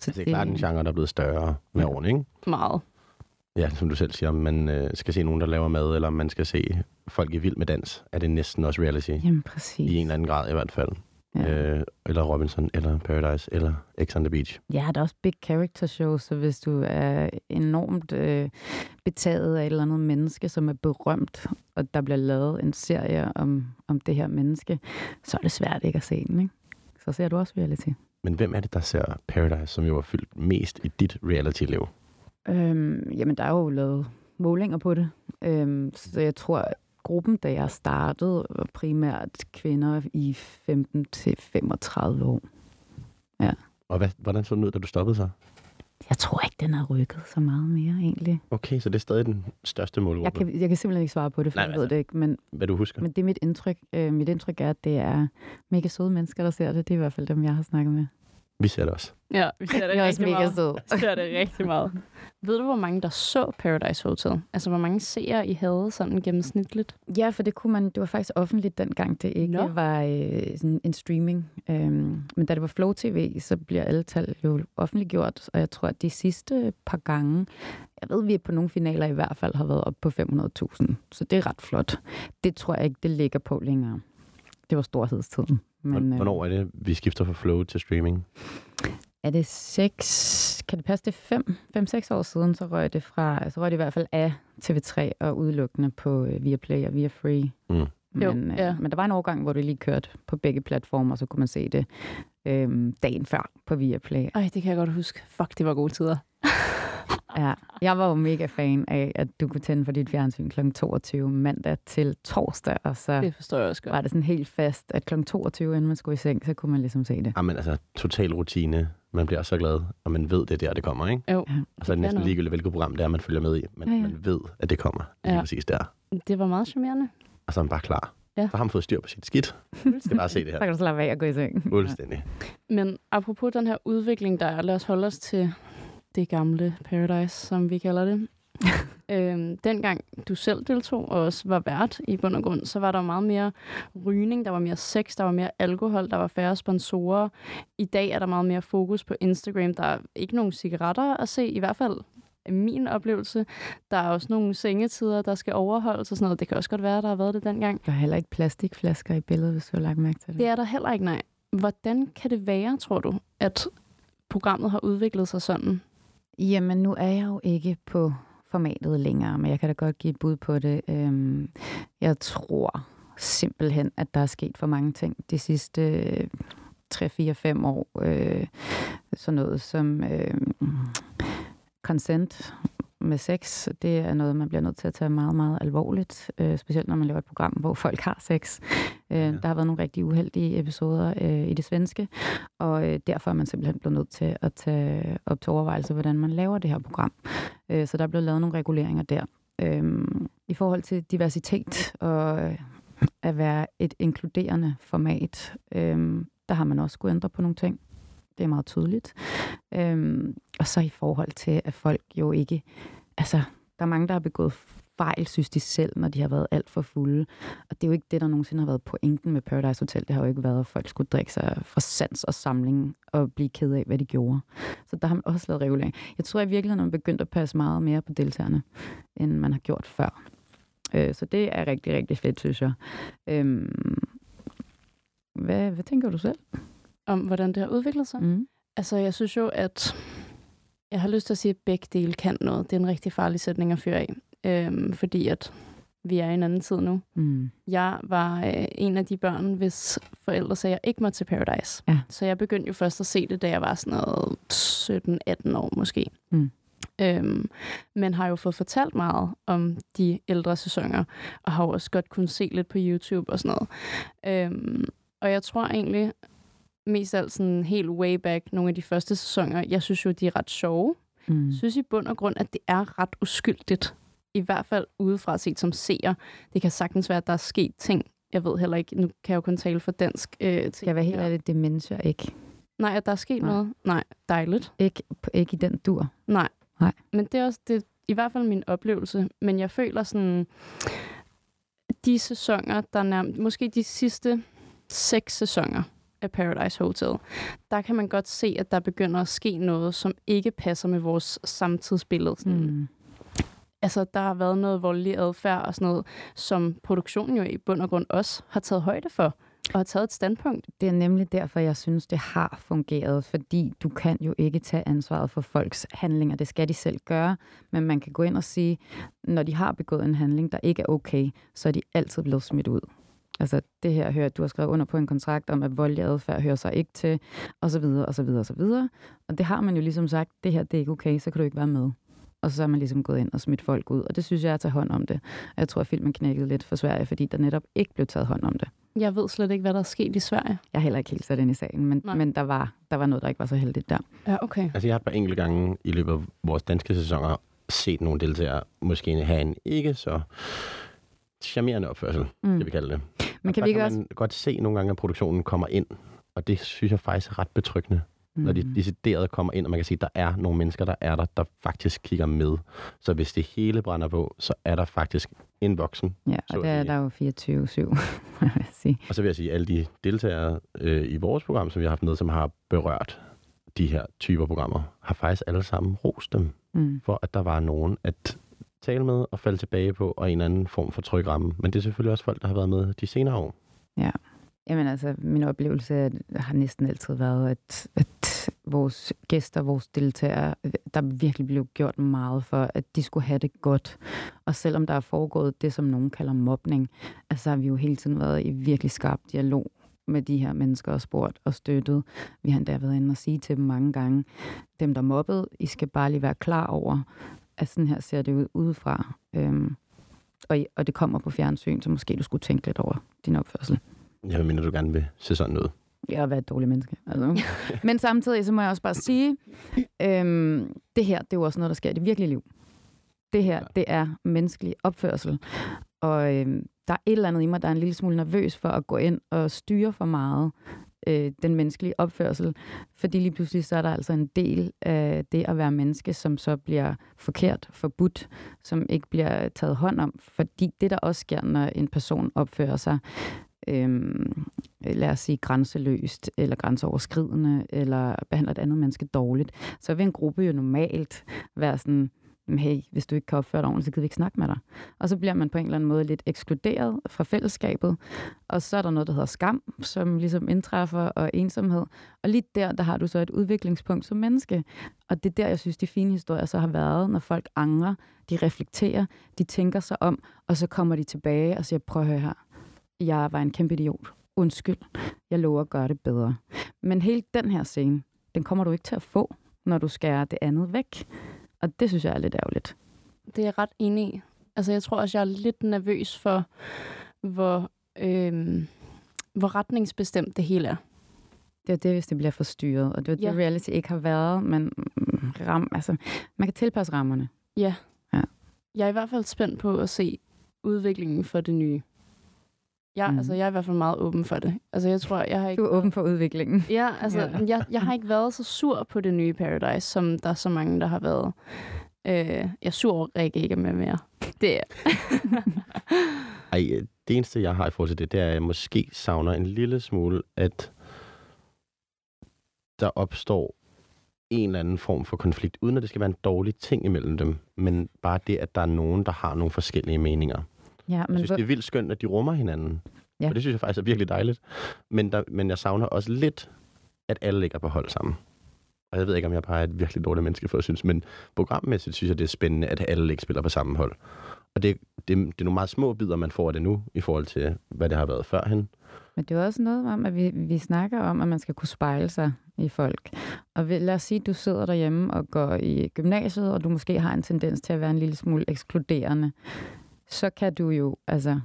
så det er klart en genre, der er blevet større med årene, ikke? Meget. Ja, som du selv siger, om man øh, skal se nogen, der laver mad, eller om man skal se folk i vild med dans, er det næsten også reality. Jamen, præcis. I en eller anden grad i hvert fald. Ja. Øh, eller Robinson, eller Paradise, eller X on the Beach. Ja, der er også big character shows, så hvis du er enormt øh, betaget af et eller andet menneske, som er berømt, og der bliver lavet en serie om, om det her menneske, så er det svært ikke at se den, ikke? Så ser du også reality. Men hvem er det, der ser Paradise, som jo var fyldt mest i dit reality-liv? Øhm, jamen, der er jo lavet målinger på det. Øhm, så jeg tror, gruppen, da jeg startede, var primært kvinder i 15-35 år. Ja. Og hvad, hvordan så den ud, da du stoppede så? Jeg tror ikke, den har rykket så meget mere, egentlig. Okay, så det er stadig den største målgruppe. Jeg kan, jeg kan simpelthen ikke svare på det, for Nej, jeg altså- ved det ikke. Men, Hvad du husker? men det er mit indtryk. Øh, mit indtryk er, at det er mega søde mennesker, der ser det. Det er i hvert fald dem, jeg har snakket med. Vi ser det også. Ja, vi ser det Jeg er også rigtig mega meget. sød. Vi ser det rigtig meget. Ved du, hvor mange der så Paradise Hotel? Altså, hvor mange seere I havde sådan gennemsnitligt? Ja, for det kunne man. Det var faktisk offentligt dengang, det ikke. Nå. var øh, sådan en streaming. Øhm, men da det var Flow TV, så bliver alle tal jo offentliggjort. Og jeg tror, at de sidste par gange, jeg ved, vi er på nogle finaler i hvert fald, har været op på 500.000. Så det er ret flot. Det tror jeg ikke, det ligger på længere. Det var storhedstiden. Men, øh, Hvornår er det, vi skifter fra flow til streaming? Er det seks, kan det passe det er fem, fem, seks år siden, så røg det fra, så røg det i hvert fald af TV3 og udelukkende på øh, Viaplay og Viafree. Mm. Men, Jo, øh, ja. men der var en overgang, hvor det lige kørte på begge platformer, så kunne man se det øh, dagen før på Viaplay. Ej, det kan jeg godt huske. Fuck, det var gode tider. Ja, jeg var jo mega fan af, at du kunne tænde for dit fjernsyn kl. 22 mandag til torsdag, og så Det forstår jeg også godt. var det sådan helt fast, at kl. 22, inden man skulle i seng, så kunne man ligesom se det. Jamen altså, total rutine. Man bliver så glad, og man ved, det er der, det kommer, ikke? Jo, Og så er det næsten ligegyldigt, hvilket program det er, man følger med i. Men Ja, ja. man ved, at det kommer lige Ja. præcis der. det var meget charmerende. Og så er man bare klar. Ja. Så har man fået styr på sit skidt. Skal bare se det Så her. kan du slappe af og gå i seng. Fuldstændig. Men apropos den her udvikling, der er, lad os holde os til det gamle Paradise, som vi kalder det. øhm, dengang du selv deltog og også var vært i bund og grund, så var der meget mere rygning, der var mere sex, der var mere alkohol, der var færre sponsorer. I dag er der meget mere fokus på Instagram. Der er ikke nogen cigaretter at se, i hvert fald min oplevelse. Der er også nogle sengetider, der skal overholdes og sådan noget. Det kan også godt være, der har været det dengang. Der er heller ikke plastikflasker i billedet, hvis du har lagt mærke til det. Det er der heller ikke, nej. Hvordan kan det være, tror du, at programmet har udviklet sig sådan? Jamen, nu er jeg jo ikke på formatet længere, men jeg kan da godt give et bud på det. Øhm, jeg tror simpelthen, at der er sket for mange ting de sidste øh, 3-4-5 år. Øh, sådan noget som øh, consent med sex, det er noget, man bliver nødt til at tage meget, meget alvorligt. Øh, specielt når man laver et program, hvor folk har sex. Øh, Ja. Der har været nogle rigtig uheldige episoder øh, i det svenske, og øh, derfor er man simpelthen blevet nødt til at tage op til overvejelse, hvordan man laver det her program. Øh, så der er blevet lavet nogle reguleringer der. Øh, I forhold til diversitet og øh, at være et inkluderende format, øh, der har man også skulle ændre på nogle ting. Det er meget tydeligt. Øhm, og så i forhold til, at folk jo ikke... Altså, der er mange, der har begået fejl, synes de selv, når de har været alt for fulde. Og det er jo ikke det, der nogensinde har været pointen med Paradise Hotel. Det har jo ikke været, at folk skulle drikke sig fra sans og samling og blive ked af, hvad de gjorde. Så der har man også lavet regulering. Jeg tror i virkeligheden, man begyndt at passe meget mere på deltagerne, end man har gjort før. Øh, så det er rigtig, rigtig fedt, synes jeg. Øhm, hvad, hvad tænker du selv? Om hvordan det har udviklet sig? Mm. Altså, jeg synes jo, at jeg har lyst til at sige, at begge dele kan noget. Det er en rigtig farlig sætning at føre af. Øhm, fordi at vi er i en anden tid nu. Mm. Jeg var øh, en af de børn, hvis forældre sagde, at jeg ikke måtte til Paradise. Ja. Så jeg begyndte jo først at se det, da jeg var sådan noget 17-18 år måske. Mm. Øhm, men har jo fået fortalt meget om de ældre sæsoner, og har jo også godt kunnet se lidt på YouTube og sådan noget. Øhm, og jeg tror egentlig, mest alt sådan helt way back, nogle af de første sæsoner, jeg synes jo, de er ret sjove. Mm. Synes i bund og grund, at det er ret uskyldigt. I hvert fald udefra set som seer. Det kan sagtens være, at der er sket ting. Jeg ved heller ikke, nu kan jeg jo kun tale for dansk. Øh, Skal jeg være helt ærlig, det mindes jeg ikke. Nej, at der er sket Nej. noget. Nej, dejligt. Ikke, ikke i den dur. Nej. Nej. Men det er også det, i hvert fald min oplevelse. Men jeg føler sådan, de sæsoner, der nærmest, måske de sidste seks sæsoner af Paradise Hotel, der kan man godt se, at der begynder at ske noget, som ikke passer med vores samtidsbillede. Sådan, Mm altså, der har været noget voldelig adfærd og sådan noget, som produktionen jo i bund og grund også har taget højde for og har taget et standpunkt. Det er nemlig derfor, jeg synes, det har fungeret, fordi du kan jo ikke tage ansvaret for folks handlinger. Det skal de selv gøre, men man kan gå ind og sige, når de har begået en handling, der ikke er okay, så er de altid blevet smidt ud. Altså, det her hører, du har skrevet under på en kontrakt om, at voldelig adfærd hører sig ikke til, og så videre, og så videre, og så videre. Og det har man jo ligesom sagt, det her, det er ikke okay, så kan du ikke være med. Og så er man ligesom gået ind og smidt folk ud. Og det synes jeg er at tage hånd om det. Og jeg tror, at filmen knækkede lidt for Sverige, fordi der netop ikke blev taget hånd om det. Jeg ved slet ikke, hvad der er sket i Sverige. Jeg er heller ikke helt sat ind i sagen, men, Nej. men der, var, der var noget, der ikke var så heldigt der. Ja, okay. Altså, jeg har et par enkelte gange i løbet af vores danske sæsoner set nogle deltagere måske have en ikke så charmerende opførsel, mm. kan vi kalde det. Men kan vi ikke kan også... man godt se nogle gange, at produktionen kommer ind, og det synes jeg faktisk er ret betryggende, mm. når de decideret kommer ind, og man kan sige, at der er nogle mennesker, der er der, der faktisk kigger med. Så hvis det hele brænder på, så er der faktisk en voksen. Ja, så og at der er der jo 24-7, vil sige. Og så vil jeg sige, at alle de deltagere øh, i vores program, som vi har haft med, som har berørt de her typer programmer, har faktisk alle sammen rost dem, Mm. for at der var nogen at tale med og falde tilbage på, og en anden form for tryg ramme. Men det er selvfølgelig også folk, der har været med de senere år. Ja. Jamen altså, min oplevelse har næsten altid været, at, at vores gæster, vores deltagere, der virkelig blev gjort meget for, at de skulle have det godt. Og selvom der er foregået det, som nogen kalder mobning, altså har vi jo hele tiden været i virkelig skarp dialog med de her mennesker og spurgt og støttet. Vi har endda været inde og sige til dem mange gange, dem der mobbede, I skal bare lige være klar over, at sådan her ser det ud udefra. Øhm, og, og det kommer på fjernsyn, så måske du skulle tænke lidt over din opførsel. Jeg mener, du gerne vil se sådan noget. Jeg er være et dårligt menneske. Altså. Men samtidig så må jeg også bare sige, øhm, det her, det er jo også noget, der sker i det virkelige liv. Det her, det er menneskelig opførsel. Og øhm, der er et eller andet i mig, der er en lille smule nervøs for at gå ind og styre for meget øh, den menneskelige opførsel. Fordi lige pludselig så er der altså en del af det at være menneske, som så bliver forkert, forbudt, som ikke bliver taget hånd om. Fordi det, der også sker, når en person opfører sig øh, lad os sige, grænseløst eller grænseoverskridende, eller behandler et andet menneske dårligt, så vil en gruppe jo normalt være sådan, hey, hvis du ikke kan opføre dig ordentligt, så gider vi ikke snakke med dig. Og så bliver man på en eller anden måde lidt ekskluderet fra fællesskabet, og så er der noget, der hedder skam, som ligesom indtræffer, og ensomhed. Og lige der, der har du så et udviklingspunkt som menneske. Og det er der, jeg synes, de fine historier så har været, når folk angrer, de reflekterer, de tænker sig om, og så kommer de tilbage og siger, prøv at høre her, jeg var en kæmpe idiot. Undskyld. Jeg lover at gøre det bedre. Men hele den her scene, den kommer du ikke til at få, når du skærer det andet væk. Og det synes jeg er lidt ærgerligt. Det er jeg ret enig i. Altså, jeg tror også, jeg er lidt nervøs for, hvor, øhm, hvor retningsbestemt det hele er. Det er det, hvis det bliver forstyrret. Og det er det, Ja. reality ikke har været, men mm, ram, altså, man kan tilpasse rammerne. Ja. Ja. Jeg er i hvert fald spændt på at se udviklingen for det nye. Jeg, Mhm. mm. altså, jeg er i hvert fald meget åben for det. Altså, jeg tror, jeg har ikke... Du er åben for udviklingen. Ja, altså, Ja. ja. Jeg, jeg har ikke været så sur på det nye Paradise, som der er så mange, der har været. Øh, jeg er sur over, Rikke ikke med mere. Det er... Ej, øh, det eneste, jeg har i forhold til det, det er, at jeg måske savner en lille smule, at der opstår en eller anden form for konflikt, uden at det skal være en dårlig ting imellem dem, men bare det, at der er nogen, der har nogle forskellige meninger. Ja, Jeg men synes, hvor- det er vildt skønt, at de rummer hinanden. Ja. Og det synes jeg faktisk er virkelig dejligt. Men, der, men jeg savner også lidt, at alle ligger på hold sammen. Og jeg ved ikke, om jeg bare er et virkelig dårligt menneske for at synes, men programmæssigt synes jeg, det er spændende, at alle ikke spiller på samme hold. Og det, det, det er nogle meget små bidder, man får af det nu, i forhold til, hvad det har været førhen. Men det er også noget om, at vi, vi snakker om, at man skal kunne spejle sig i folk. Og lad os sige, at du sidder derhjemme og går i gymnasiet, og du måske har en tendens til at være en lille smule ekskluderende. Så kan du jo altså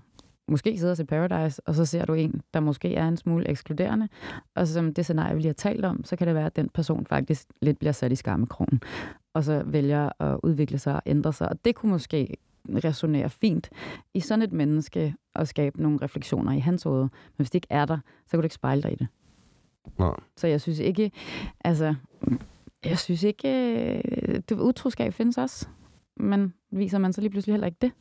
måske sidde og se Paradise, og så ser du en, der måske er en smule ekskluderende. Og som det scenarie, vi lige har talt om, så kan det være, at den person faktisk lidt bliver sat i skammekrogen. Og så vælger at udvikle sig og ændre sig. Og det kunne måske resonere fint i sådan et menneske og skabe nogle refleksioner i hans hoved. Men hvis det ikke er der, så kan du ikke spejle dig i det. Nå. Så jeg synes ikke, altså, jeg synes ikke, øh, det utroskab findes også. Men viser man så lige pludselig heller ikke det.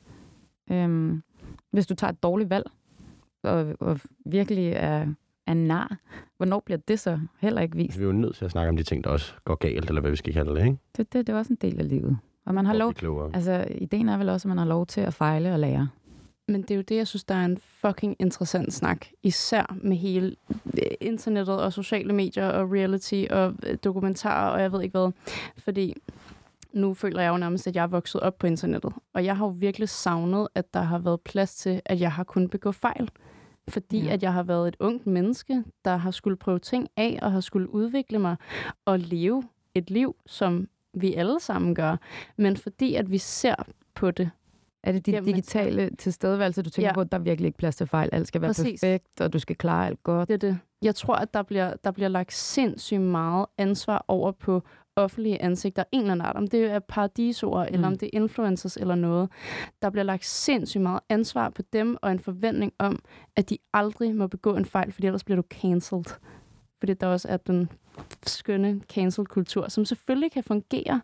Øhm, hvis du tager et dårligt valg, og, og virkelig er, er nar, hvornår bliver det så heller ikke vist? Vi er jo nødt til at snakke om de ting, der også går galt, eller hvad vi skal kalde det, ikke? Det, det, det er også en del af livet. Og man har lov, altså ideen er vel også, at man har lov til at fejle og lære. Men det er jo det, jeg synes, der er en fucking interessant snak. Især med hele øh, internettet og sociale medier og reality og øh, dokumentarer og jeg ved ikke hvad. Fordi nu føler jeg jo nærmest, at jeg er vokset op på internettet. Og jeg har jo virkelig savnet, at der har været plads til, at jeg har kunnet begå fejl. Fordi Ja. at jeg har været et ungt menneske, der har skulle prøve ting af og har skulle udvikle mig og leve et liv, som vi alle sammen gør. Men fordi at vi ser på det. Er det dit Jamen, digitale tilstedeværelse, du tænker Ja. på, at der er virkelig ikke plads til fejl? Alt skal være Præcis. perfekt, og du skal klare alt godt. Det er det. Jeg tror, at der bliver, der bliver lagt sindssygt meget ansvar over på offentlige ansigter. En eller anden art. Om det er paradisord, mm. eller om det er influencers eller noget. Der bliver lagt sindssygt meget ansvar på dem, og en forventning om, at de aldrig må begå en fejl, fordi ellers bliver du cancelled. Fordi der også er den skønne cancel-kultur, som selvfølgelig kan fungere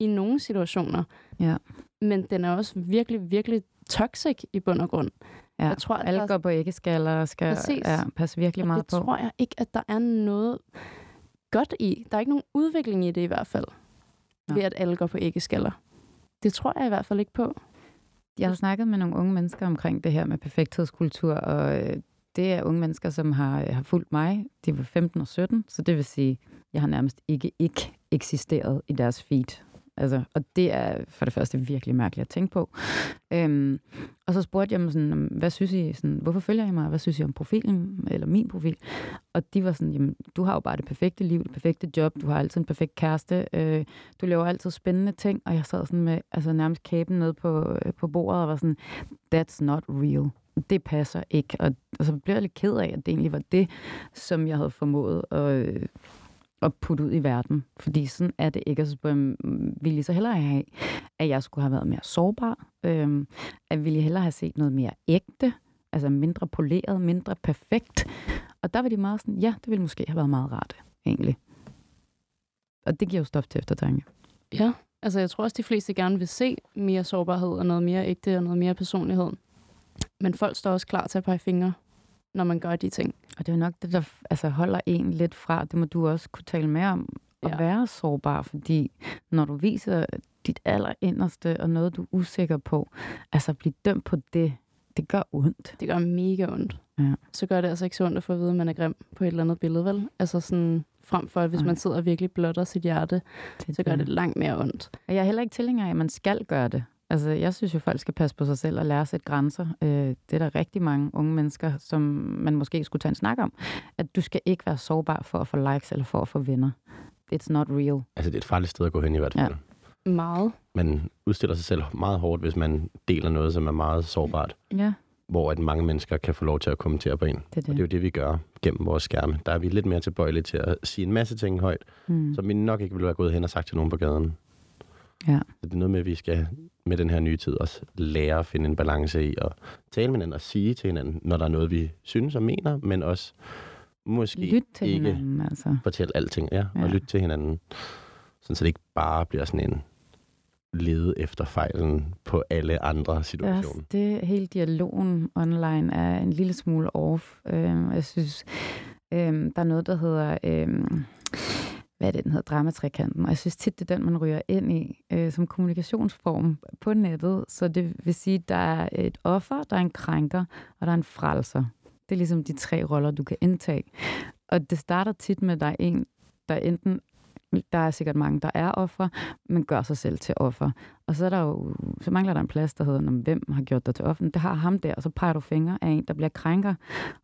i nogle situationer. Ja. Men den er også virkelig, virkelig toxic i bund og grund. Ja. Jeg tror, at Alle der- går på æggeskaller og skal Præcis. ja, passe virkelig Og meget det på. tror jeg ikke, at der er noget godt i. Der er ikke nogen udvikling i det i hvert fald, Nå. ved at alle går på æggeskaller. Det tror jeg i hvert fald ikke på. Jeg har snakket med nogle unge mennesker omkring det her med perfekthedskultur, og øh, det er unge mennesker, som har, har fulgt mig. De var 15 og 17, så det vil sige, jeg har nærmest ikke ikke eksisteret i deres feed. Altså, og det er for det første virkelig mærkeligt at tænke på. Øhm, og så spurgte jeg dem sådan, hvad synes I, sådan, hvorfor følger I mig? Hvad synes I om profilen, eller min profil? Og de var sådan, jamen, du har jo bare det perfekte liv, det perfekte job, du har altid en perfekt kæreste, øh, du laver altid spændende ting, og jeg sad sådan med altså nærmest kæben ned på, øh, på bordet og var sådan, that's not real. Det passer ikke. Og, og så blev jeg lidt ked af, at det egentlig var det, som jeg havde formået at, øh, at putte ud i verden. Fordi sådan er det ikke. Og så ville jeg, mm, så hellere have, at jeg skulle have været mere sårbar? Øhm, at ville jeg hellere have set noget mere ægte? Altså mindre poleret, mindre perfekt? Og der var de meget sådan, ja, det ville måske have været meget rart, egentlig. Og det giver jo stof til eftertanke. Ja, altså jeg tror også, de fleste gerne vil se mere sårbarhed og noget mere ægte og noget mere personlighed. Men folk står også klar til at pege fingre, når man gør de ting. Og det er jo nok det, der altså, holder en lidt fra, det må du også kunne tale mere om, at Ja. være sårbar, fordi når du viser dit allerinderste og noget, du er usikker på, altså at blive dømt på det, det gør ondt. Det gør mega ondt. Ja. Så gør det altså ikke så ondt at få at vide, at man er grim på et eller andet billede, vel? Altså sådan, frem for, at hvis Nej. man sidder og virkelig blotter sit hjerte, Det, så gør det langt mere ondt. Og jeg er heller ikke tilhænger af, at man skal gøre det. Altså, jeg synes jo, folk skal passe på sig selv og lære at sætte grænser. Øh, det er der rigtig mange unge mennesker, som man måske skulle tage en snak om. At du skal ikke være sårbar for at få likes eller for at få venner. It's not real. Altså, det er et farligt sted at gå hen i hvert fald. Ja. Meget. Man udstiller sig selv meget hårdt, hvis man deler noget, som er meget sårbart. Ja, Hvor at mange mennesker kan få lov til at kommentere på en. det er Og det er det. jo det, vi gør gennem vores skærme. Der er vi lidt mere tilbøjelige til at sige en masse ting højt, Mm. som vi nok ikke ville være gået hen og sagt til nogen på gaden. Ja. Så det er noget med, at vi skal med den her nye tid også lære at finde en balance i at tale med hinanden og sige til hinanden, når der er noget, vi synes og mener, men også måske Lyt til ikke hinanden, altså. fortælle alting, ja, Ja. og lytte til hinanden. Sådan, så det ikke bare bliver sådan en lede efter fejlen på alle andre er situationer. også, det hele dialogen online er en lille smule off. Øhm, jeg synes, øhm, der er noget, der hedder... Øhm, hvad er det, den hedder? Dramatrikanten. Og jeg synes tit, det er den, man ryger ind i øh, som kommunikationsform på nettet. Så det vil sige, der er et offer, der er en krænker, og der er en frelser. Det er ligesom de tre roller, du kan indtage. Og det starter tit med, at der er en, der enten der er sikkert mange, der er offer, men gør sig selv til offer. Og så, er der jo, så mangler der en plads, der hedder, "Nå, men hvem har gjort dig til offer? Det har ham der, og så peger du fingre af en, der bliver krænker.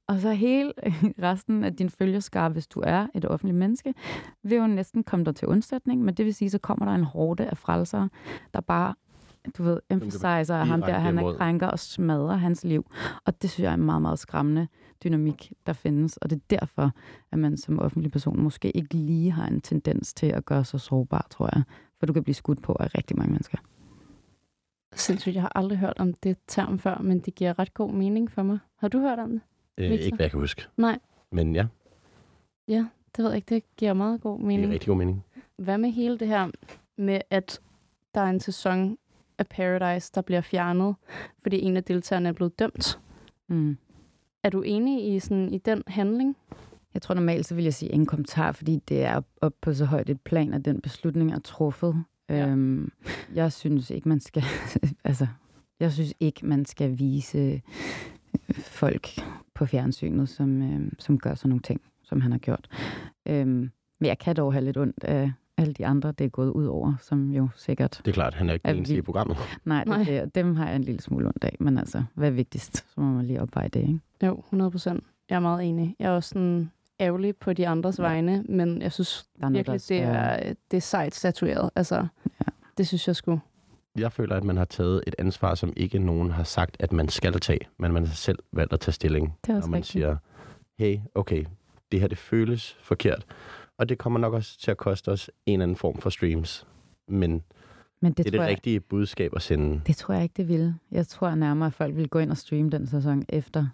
Og så hele resten af din følgeskar, hvis du er et offentligt menneske, vil jo næsten komme dig til undsætning, men det vil sige, så kommer der en hårde af frelsere, der bare du ved, emphasizer at ham der, han er krænker og smadrer hans liv. Og det synes jeg er meget, meget skræmmende dynamik, der findes. Og det er derfor, at man som offentlig person måske ikke lige har en tendens til at gøre sig sårbar, tror jeg. For du kan blive skudt på af rigtig mange mennesker. Sindssygt, jeg har aldrig hørt om det term før, men det giver ret god mening for mig. Har du hørt om det? Øh, Victor? ikke hvad jeg kan huske. Nej. Men ja, Ja, det ved jeg ikke. Det giver meget god det mening. er rigtig god mening. Hvad med hele det her med, at der er en sæson af Paradise, der bliver fjernet, fordi en af deltagerne er blevet dømt? Mm. Er du enig i, sådan, i den handling? Jeg tror normalt, så vil jeg sige ingen kommentar, fordi det er op, på så højt et plan, at den beslutning er truffet. Ja. Øhm, jeg synes ikke, man skal... altså, jeg synes ikke, man skal vise øh, folk på fjernsynet, som, øh, som gør sådan nogle ting, som han har gjort. Øhm, men jeg kan dog have lidt ondt af, alle de andre, det er gået ud over, som jo sikkert... Det er klart, han er ikke den eneste i programmet. Nej, det, Nej. det, dem har jeg en lille smule ondt af, men altså, hvad er vigtigst? Så må man lige opveje det, ikke? Jo, 100 procent. Jeg er meget enig. Jeg er også sådan ærgerlig på de andres Ja. vegne, men jeg synes Der er noget, virkelig, der det er, det er sejt statueret. Altså, Ja. det synes jeg sgu. Jeg føler, at man har taget et ansvar, som ikke nogen har sagt, at man skal tage, men man har selv valgt at tage stilling. Det er også når man rigtigt. siger, hey, okay, det her det føles forkert, og det kommer nok også til at koste os en eller anden form for streams. Men det, Men det, det er det jeg, rigtige budskab at sende. det tror jeg ikke, det ville. Jeg tror nærmere, at folk ville gå ind og streame den sæson efter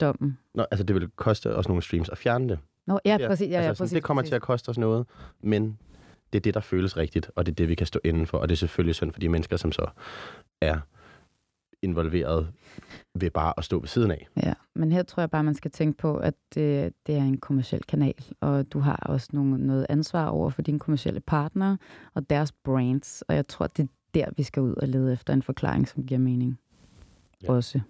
dommen. Nå, altså, det vil koste os nogle streams at fjerne det. Nå, ja, præcis. Ja, ja, altså, sådan, præcis, det kommer præcis. til at koste os noget, men det er det, der føles rigtigt, og det er det, vi kan stå inden for. Og det er selvfølgelig synd for de mennesker, som så er involveret ved bare at stå ved siden af. Ja, men her tror jeg bare, man skal tænke på, at det, det er en kommersiel kanal, og du har også nogle, noget ansvar over for dine kommersielle partnere og deres brands, og jeg tror, det er der, vi skal ud og lede efter en forklaring, som giver mening. Ja. Også.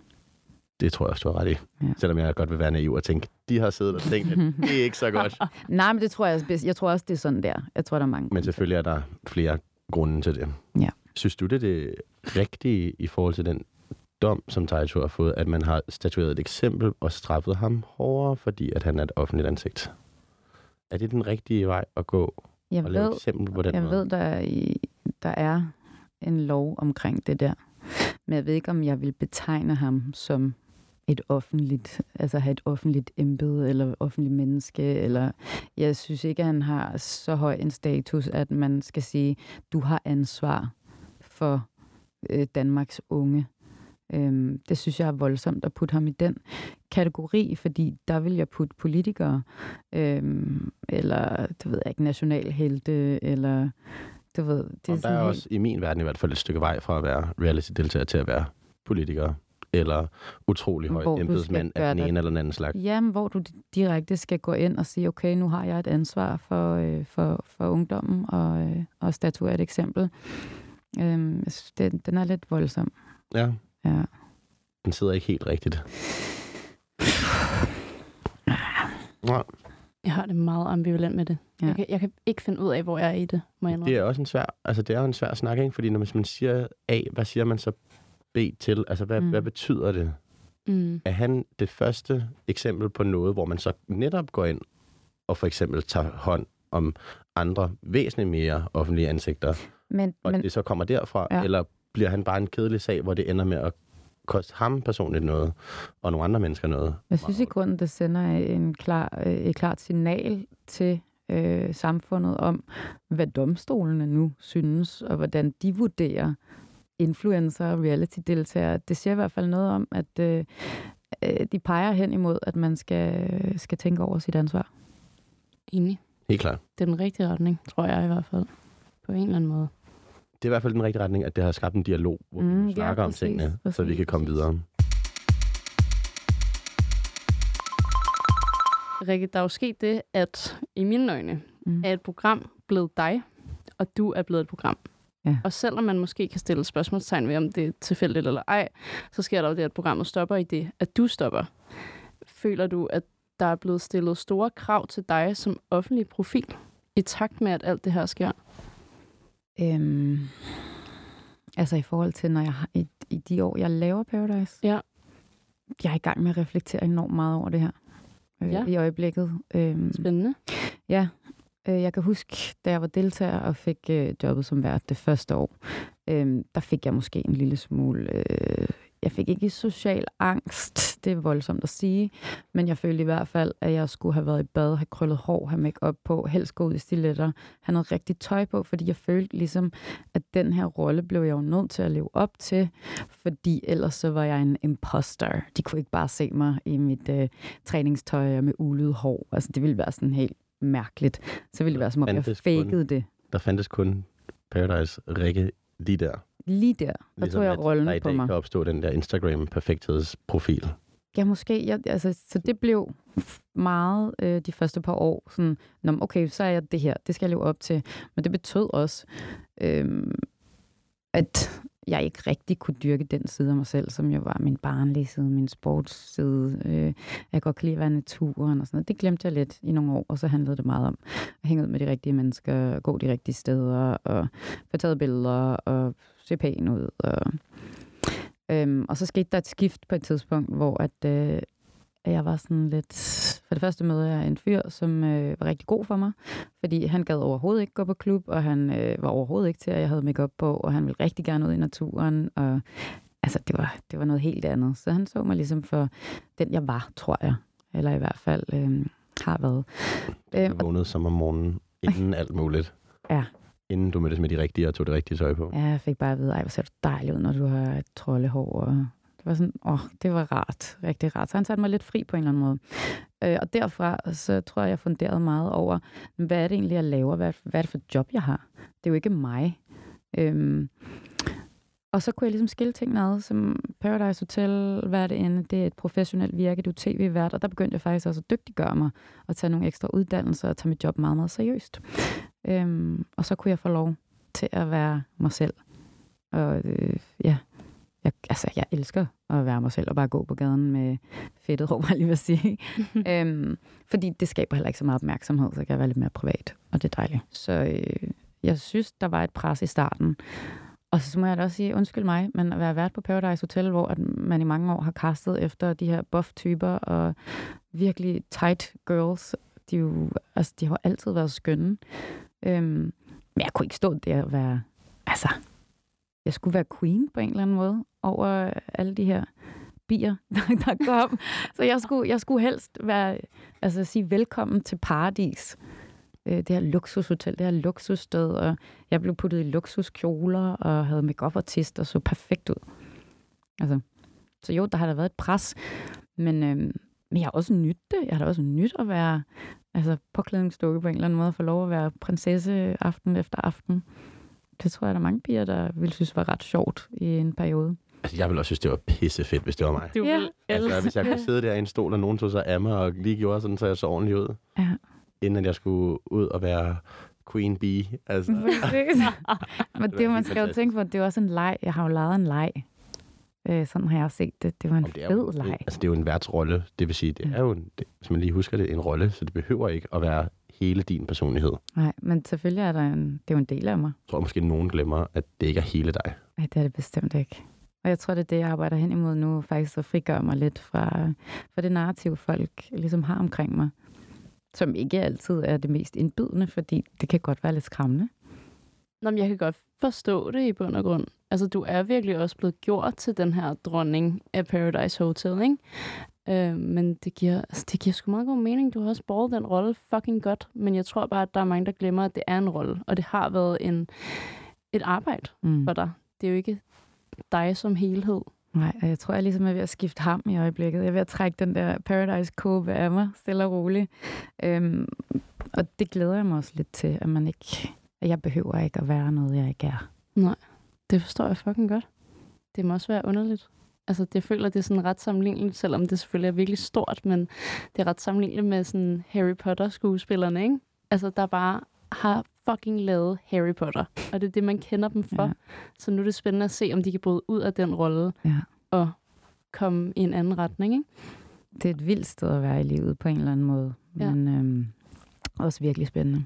Det tror jeg også, du har ret i. Ja. Selvom jeg godt vil være naiv og tænke, de har siddet og tænkt, at det er ikke så godt. Nej, men det tror jeg, jeg tror også, det er sådan der. Jeg tror, der er mange. Men selvfølgelig er der flere grunde til det. Ja. Synes du, det er det rigtige i forhold til den dom, som Taito har fået, at man har statueret et eksempel og straffet ham hårdere, fordi at han er et offentligt ansigt? Er det den rigtige vej at gå jeg og lave ved, et eksempel på den jeg måde? ved der, er i, der er en lov omkring det der. Men jeg ved ikke, om jeg vil betegne ham som et offentligt, altså have et offentligt embede eller offentligt menneske, eller jeg synes ikke, at han har så høj en status, at man skal sige, du har ansvar for øh, Danmarks unge. Øhm, det synes jeg er voldsomt at putte ham i den kategori, fordi der vil jeg putte politikere, øhm, eller det ved jeg ikke, nationalhelte, eller du ved, det Det er, der er helt- også i min verden i hvert fald et stykke vej fra at være reality-deltager til at være politiker eller utrolig høj Hvor embedsmand af den det. ene eller den anden slags. Jamen, hvor du direkte skal gå ind og sige, okay, nu har jeg et ansvar for, øh, for, for ungdommen og, øh, og statuere et eksempel. Øhm, jeg synes, den, den er lidt voldsom. Ja, Ja. den sidder ikke helt rigtigt. Nej, Jeg har det meget ambivalent med det. Ja. Jeg, kan, jeg kan ikke finde ud af, hvor jeg er i det, må jeg det er også en svær, altså det er jo en svær snak, ikke? Fordi når man- man siger A, hvad siger man så B til? Altså, hvad, mm. Hvad betyder det? Mm. Er han det første eksempel på noget, hvor man så netop går ind og for eksempel tager hånd om andre væsentligt mere offentlige ansigter, Men, og men det så kommer derfra? Ja. Eller bliver han bare en kedelig sag, hvor det ender med at koste ham personligt noget, og nogle andre mennesker noget? jeg synes i grunden, det sender en klar, øh, et klart signal til øh, samfundet om, hvad domstolene nu synes, og hvordan de vurderer influencer og reality-deltagere. Det siger i hvert fald noget om, at øh, øh, de peger hen imod, at man skal, skal tænke over sit ansvar. Enig. Helt klart. Det er den rigtige retning, tror jeg i hvert fald. På en eller anden måde. Det er i hvert fald den rigtige retning, at det har skabt en dialog, hvor Mm, vi ja, snakker om præcis, tingene, så vi præcis, kan komme præcis. videre. Rikke, der er jo sket det, at i mine øjne Mm. er et program blevet dig, og du er blevet et program. Ja. Og selvom man måske kan stille spørgsmålstegn ved, om det er tilfældigt eller ej, så sker der jo det, at programmet stopper i det, at du stopper. Føler du, at der er blevet stillet store krav til dig som offentlig profil, i takt med, at alt det her sker? Øhm, altså i forhold til, når jeg har, i, i de år, jeg laver Paradise, Ja. jeg er i gang med at reflektere enormt meget over det her øh, Ja. i øjeblikket. Øhm, Spændende. Ja, øh, jeg kan huske, da jeg var deltager og fik øh, jobbet som vært det første år, øh, der fik jeg måske en lille smule... Øh, jeg fik ikke social angst, det er voldsomt at sige, men jeg følte i hvert fald, at jeg skulle have været i bad, have krøllet hår, have make op på, helst gå ud i stiletter, have noget rigtigt tøj på, fordi jeg følte ligesom, at den her rolle blev jeg jo nødt til at leve op til, fordi ellers så var jeg en imposter. De kunne ikke bare se mig i mit øh, træningstøj og med ulet hår. Altså det ville være sådan helt mærkeligt. Så ville det være, som om jeg Fandtes kun- fakede det. Der fandtes kun Paradise Rikke lige der. Lige der, der Ligesom tog jeg at rollen der i på mig. kan opstå den der Instagram-perfekthedsprofil. Ja, måske. Jeg, altså, så det blev meget øh, de første par år. Sådan, Nå, okay, så er jeg det her. Det skal jeg leve op til. Men det betød også, øh, at jeg ikke rigtig kunne dyrke den side af mig selv, som jo var min barnlige side, min sportsside. Øh, jeg godt kan lide at være naturen og sådan noget. Det glemte jeg lidt i nogle år, og så handlede det meget om at hænge ud med de rigtige mennesker, gå de rigtige steder, og få taget billeder, og se pæn ud. Og, øhm, og så skete der et skift på et tidspunkt, hvor at, øh, jeg var sådan lidt... For det første mødte jeg en fyr, som øh, var rigtig god for mig, fordi han gad overhovedet ikke gå på klub, og han øh, var overhovedet ikke til, at jeg havde makeup på, og han ville rigtig gerne ud i naturen, og altså, det var, det var noget helt andet. Så han så mig ligesom for den, jeg var, tror jeg. Eller i hvert fald øh, har været. Øh, du vågnede som om morgenen, inden alt muligt. Ja. Inden du mødtes med de rigtige og tog det rigtige tøj på. Ja, jeg fik bare at vide, ej, hvor ser du dejlig ud, når du har et troldehår, og var sådan, åh, det var rart, rigtig rart. Så han satte mig lidt fri på en eller anden måde. Øh, og derfra, så tror jeg, jeg funderede meget over, hvad er det egentlig, jeg laver? Hvad, hvad er det for et job, jeg har? Det er jo ikke mig. Øhm, og så kunne jeg ligesom skille tingene ad, som Paradise Hotel, hvad er det end? Det er et professionelt virke, du er tv-vært, og der begyndte jeg faktisk også at dygtiggøre mig, og tage nogle ekstra uddannelser, og tage mit job meget, meget seriøst. Øhm, og så kunne jeg få lov til at være mig selv. Og øh, ja, jeg, altså, jeg elsker at være mig selv og bare gå på gaden med fedtet hår, lige vil sige. øhm, fordi det skaber heller ikke så meget opmærksomhed, så kan jeg være lidt mere privat, og det er dejligt. Så øh, jeg synes, der var et pres i starten. Og så må jeg da også sige, undskyld mig, men at være vært på Paradise Hotel, hvor at man i mange år har kastet efter de her buff-typer og virkelig tight girls, de, jo, altså, de har altid været skønne. Øhm, men jeg kunne ikke stå der og være, altså, jeg skulle være queen på en eller anden måde over øh, alle de her bier, der, der kom. Så jeg skulle, jeg skulle helst være, altså sige velkommen til paradis. Øh, det her luksushotel, det her luksussted, og jeg blev puttet i luksuskjoler og havde makeup artist og så perfekt ud. Altså, så jo, der har der været et pres, men, øh, men jeg har også nyt det. Jeg har da også nyt at være altså, påklædningsdukke på en eller anden måde, og få lov at være prinsesse aften efter aften. Det tror jeg, der er mange piger, der ville synes var ret sjovt i en periode. Altså, jeg ville også synes, det var pissefedt, hvis det var mig. Du Ja. vil Altså, hvis jeg kunne sidde der i en stol, og nogen tog sig af mig og lige gjorde sådan, så jeg så ordentligt ud. Ja. Inden at jeg skulle ud og være queen bee. Altså. Men det, man skal jo tænke på, det er også en leg. Jeg har jo lavet en leg. Øh, sådan har jeg også set det. Det var en Om det fed jo, leg. det, altså, det er jo en værtsrolle. Det vil sige, det er jo, en, det, hvis man lige husker det, en rolle, så det behøver ikke at være hele din personlighed. Nej, men selvfølgelig er der en, det er jo en del af mig. Jeg tror måske, nogen glemmer, at det ikke er hele dig. Nej, det er det bestemt ikke. Og jeg tror, det er det, jeg arbejder hen imod nu, faktisk at frigøre mig lidt fra, fra det narrativ, folk ligesom har omkring mig. Som ikke altid er det mest indbydende, fordi det kan godt være lidt skræmmende. Nå, men jeg kan godt forstå det i bund og grund. Altså, du er virkelig også blevet gjort til den her dronning af Paradise Hotel, ikke? Øh, men det giver, altså, det giver sgu meget god mening. Du har også båret den rolle fucking godt. Men jeg tror bare, at der er mange, der glemmer, at det er en rolle. Og det har været en, et arbejde Mm. for dig. Det er jo ikke dig som helhed. Nej, og jeg tror, jeg ligesom er ved at skifte ham i øjeblikket. Jeg er ved at trække den der Paradise-kåbe af mig, stille og roligt. Øhm, og det glæder jeg mig også lidt til, at man ikke... At jeg behøver ikke at være noget, jeg ikke er. Det forstår jeg fucking godt. Det må også være underligt. Altså, det jeg føler, det er sådan ret sammenligneligt, selvom det selvfølgelig er virkelig stort, men det er ret sammenligneligt med sådan Harry Potter-skuespillerne, ikke? Altså, der bare har fucking lavet Harry Potter, og det er det, man kender dem for. Ja. Så nu er det spændende at se, om de kan bryde ud af den rolle Ja. og komme i en anden retning, ikke? Det er et vildt sted at være i livet på en eller anden måde. Ja. Men øhm, også virkelig spændende.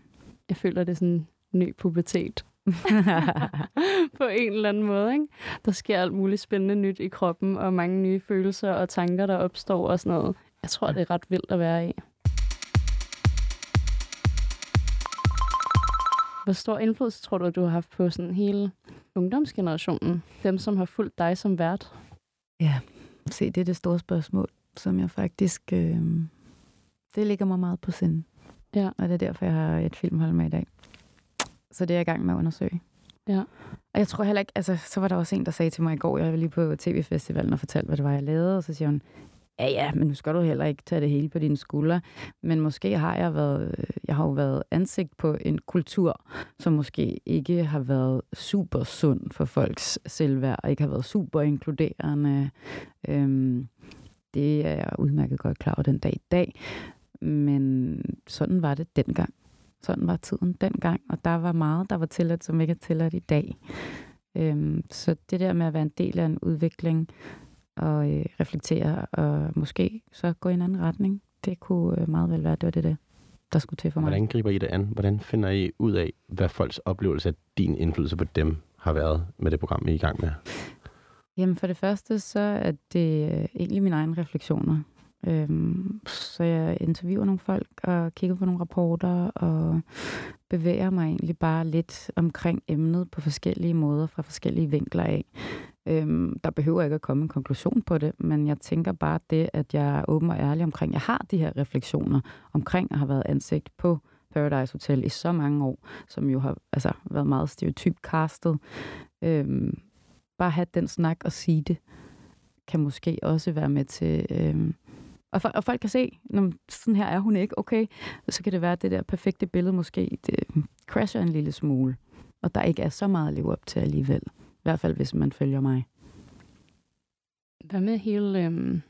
Jeg føler, det er sådan ny pubertet på en eller anden måde, ikke? Der sker alt muligt spændende nyt i kroppen, og mange nye følelser og tanker, der opstår og sådan noget. Jeg tror, det er ret vildt at være i. Hvor stor indflydelse tror du, du har haft på sådan hele ungdomsgenerationen? Dem, som har fulgt dig som vært? Se, det er det store spørgsmål, som jeg faktisk... Øh, det ligger mig meget på sinde. Ja. Og det er derfor, jeg har et filmhold med i dag. Så det er jeg i gang med at undersøge. Ja. Og jeg tror heller ikke... Altså, så var der også en, der sagde til mig i går, jeg var lige på tv-festivalen og fortalte, hvad det var, jeg lavede. Og så siger hun, ja, ja, men nu skal du heller ikke tage det hele på dine skuldre. Men måske har jeg været... Øh, jeg har jo været ansigt på en kultur, som måske ikke har været super sund for folks selvværd, og ikke har været super inkluderende. Øhm, det er jeg udmærket godt klar over den dag i dag. Men sådan var det dengang. Sådan var tiden dengang, og der var meget, der var tilladt, som ikke er tilladt i dag. Øhm, så det der med at være en del af en udvikling og øh, reflektere og måske så gå i en anden retning, det kunne øh, meget vel være, det var det, det der skulle til for mig. Hvordan griber I det an? Hvordan finder I ud af, hvad folks oplevelse af din indflydelse på dem har været med det program, I er i gang med? Jamen for det første, så er det øh, egentlig mine egne refleksioner. Øhm, så jeg interviewer nogle folk og kigger på nogle rapporter og bevæger mig egentlig bare lidt omkring emnet på forskellige måder fra forskellige vinkler af. Øhm, der behøver ikke at komme en konklusion på det, men jeg tænker bare det, at jeg er åben og ærlig omkring, jeg har de her refleksioner omkring at have været ansigt på Paradise Hotel i så mange år, som jo har altså, været meget stereotyp castet. Øhm, bare have den snak og sige det, kan måske også være med til... Øhm, og, og folk kan se, når sådan her er hun ikke, okay, så kan det være, at det der perfekte billede måske det crasher en lille smule, og der ikke er så meget at leve op til alligevel. I hvert fald, hvis man følger mig. Hvad med hele... Øhm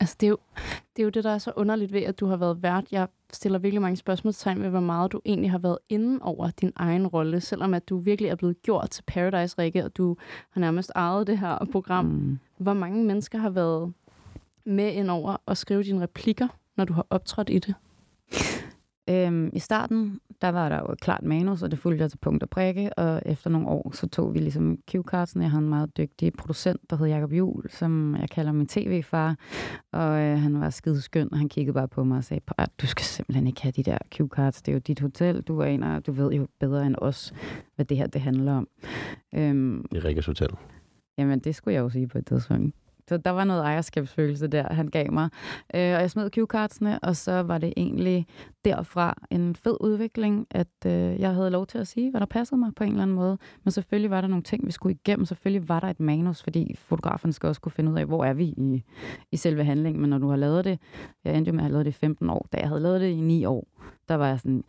Altså, det er, jo, det er jo det, der er så underligt ved, at du har været vært. Jeg stiller virkelig mange spørgsmålstegn ved, hvor meget du egentlig har været inde over din egen rolle, selvom at du virkelig er blevet gjort til Paradise Rikke, og du har nærmest ejet det her program. Mm. Hvor mange mennesker har været med ind over at skrive dine replikker, når du har optrådt i det? Øhm, I starten, der var der jo et klart manus, og det fulgte jeg til punkt og prikke, og efter nogle år, så tog vi ligesom cue cards. Jeg har en meget dygtig producent, der hedder Jacob Jul, som jeg kalder min tv-far, og øh, han var skideskøn, og han kiggede bare på mig og sagde, du skal simpelthen ikke have de der cue cards, det er jo dit hotel, du er en af, du ved jo bedre end os, hvad det her det handler om. Øhm, det er Rikkes Hotel. Jamen, det skulle jeg jo sige på et tidspunkt. Så der var noget ejerskabsfølelse der, han gav mig. Øh, og jeg smed cue og så var det egentlig derfra en fed udvikling, at øh, jeg havde lov til at sige, hvad der passede mig på en eller anden måde. Men selvfølgelig var der nogle ting, vi skulle igennem. Selvfølgelig var der et manus, fordi fotograferne skal også kunne finde ud af, hvor er vi i, i selve handlingen. Men når du har lavet det, jeg endte med at have lavet det i 15 år, da jeg havde lavet det i 9 år, der var jeg sådan,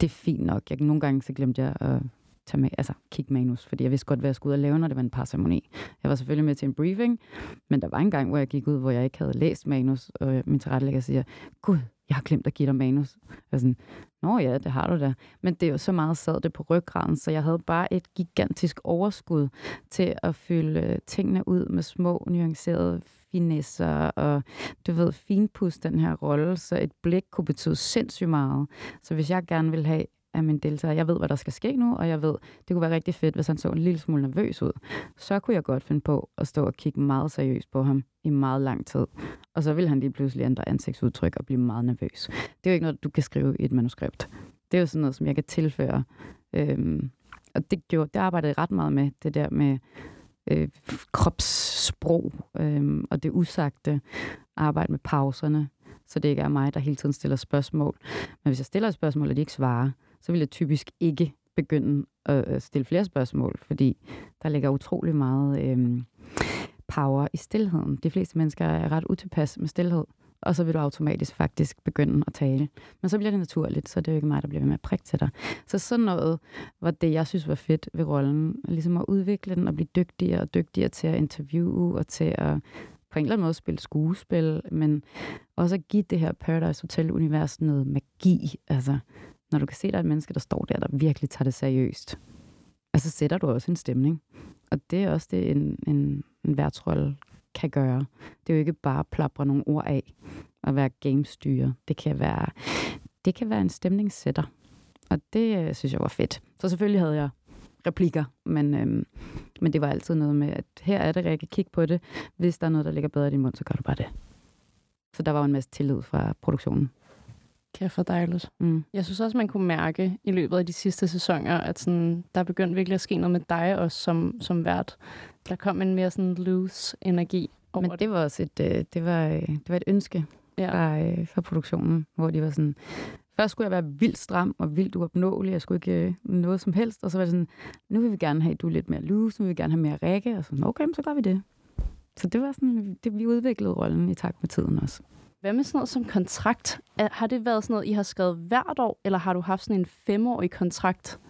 det er fint nok. Jeg, nogle gange så glemte jeg at tage med, altså kigge manus, fordi jeg vidste godt, hvad jeg skulle ud og lave, når det var en ceremoni. Jeg var selvfølgelig med til en briefing, men der var en gang, hvor jeg gik ud, hvor jeg ikke havde læst manus, og min tilrettelægger siger, gud, jeg har glemt at give dig manus. Jeg sådan, Nå ja, det har du da. Men det er jo så meget sad det på ryggraden, så jeg havde bare et gigantisk overskud til at fylde øh, tingene ud med små, nuancerede finesser og du ved, finpus den her rolle, så et blik kunne betyde sindssygt meget. Så hvis jeg gerne vil have af min deltager. Jeg ved, hvad der skal ske nu, og jeg ved, det kunne være rigtig fedt, hvis han så en lille smule nervøs ud. Så kunne jeg godt finde på at stå og kigge meget seriøst på ham i meget lang tid. Og så vil han lige pludselig ændre ansigtsudtryk og blive meget nervøs. Det er jo ikke noget, du kan skrive i et manuskript. Det er jo sådan noget, som jeg kan tilføre. Øhm, og det, gjorde, det arbejdede jeg ret meget med, det der med øh, kropssprog øh, og det usagte. Arbejde med pauserne, så det ikke er mig, der hele tiden stiller spørgsmål. Men hvis jeg stiller et spørgsmål, og de ikke svarer, så vil jeg typisk ikke begynde at stille flere spørgsmål, fordi der ligger utrolig meget øh, power i stillheden. De fleste mennesker er ret utilpas med stillhed, og så vil du automatisk faktisk begynde at tale. Men så bliver det naturligt, så det er jo ikke mig, der bliver ved med at prikke til dig. Så sådan noget var det, jeg synes var fedt ved rollen. Ligesom at udvikle den og blive dygtigere og dygtigere til at interviewe og til at på en eller anden måde spille skuespil, men også at give det her Paradise Hotel-univers noget magi. Altså, når du kan se, at der er et menneske, der står der, der virkelig tager det seriøst, altså sætter du også en stemning. Og det er også det, en, en, en værtsrolle kan gøre. Det er jo ikke bare at plapre nogle ord af og være gamestyre. Det kan være, det kan være en stemningssætter. Og det øh, synes jeg var fedt. Så selvfølgelig havde jeg replikker, men, øhm, men det var altid noget med, at her er det, Rikke, kig på det. Hvis der er noget, der ligger bedre i din mund, så gør du bare det. Så der var jo en masse tillid fra produktionen. Kæft for dejligt. Mm. Jeg synes også, man kunne mærke i løbet af de sidste sæsoner, at sådan, der begyndte virkelig at ske noget med dig også som, som vært. Der kom en mere sådan loose energi over Men det var også et, øh, det var, øh, det var et ønske ja. fra, øh, fra produktionen, hvor de var sådan, først skulle jeg være vildt stram og vildt uopnåelig, jeg skulle ikke noget som helst, og så var det sådan, nu vil vi gerne have, at du er lidt mere loose, nu vil vi gerne have mere række, og sådan, okay, så gør vi det. Så det var sådan, det, vi udviklede rollen i takt med tiden også. Hvad med sådan noget som kontrakt? Har det været sådan noget, I har skrevet hvert år, eller har du haft sådan en femårig kontrakt?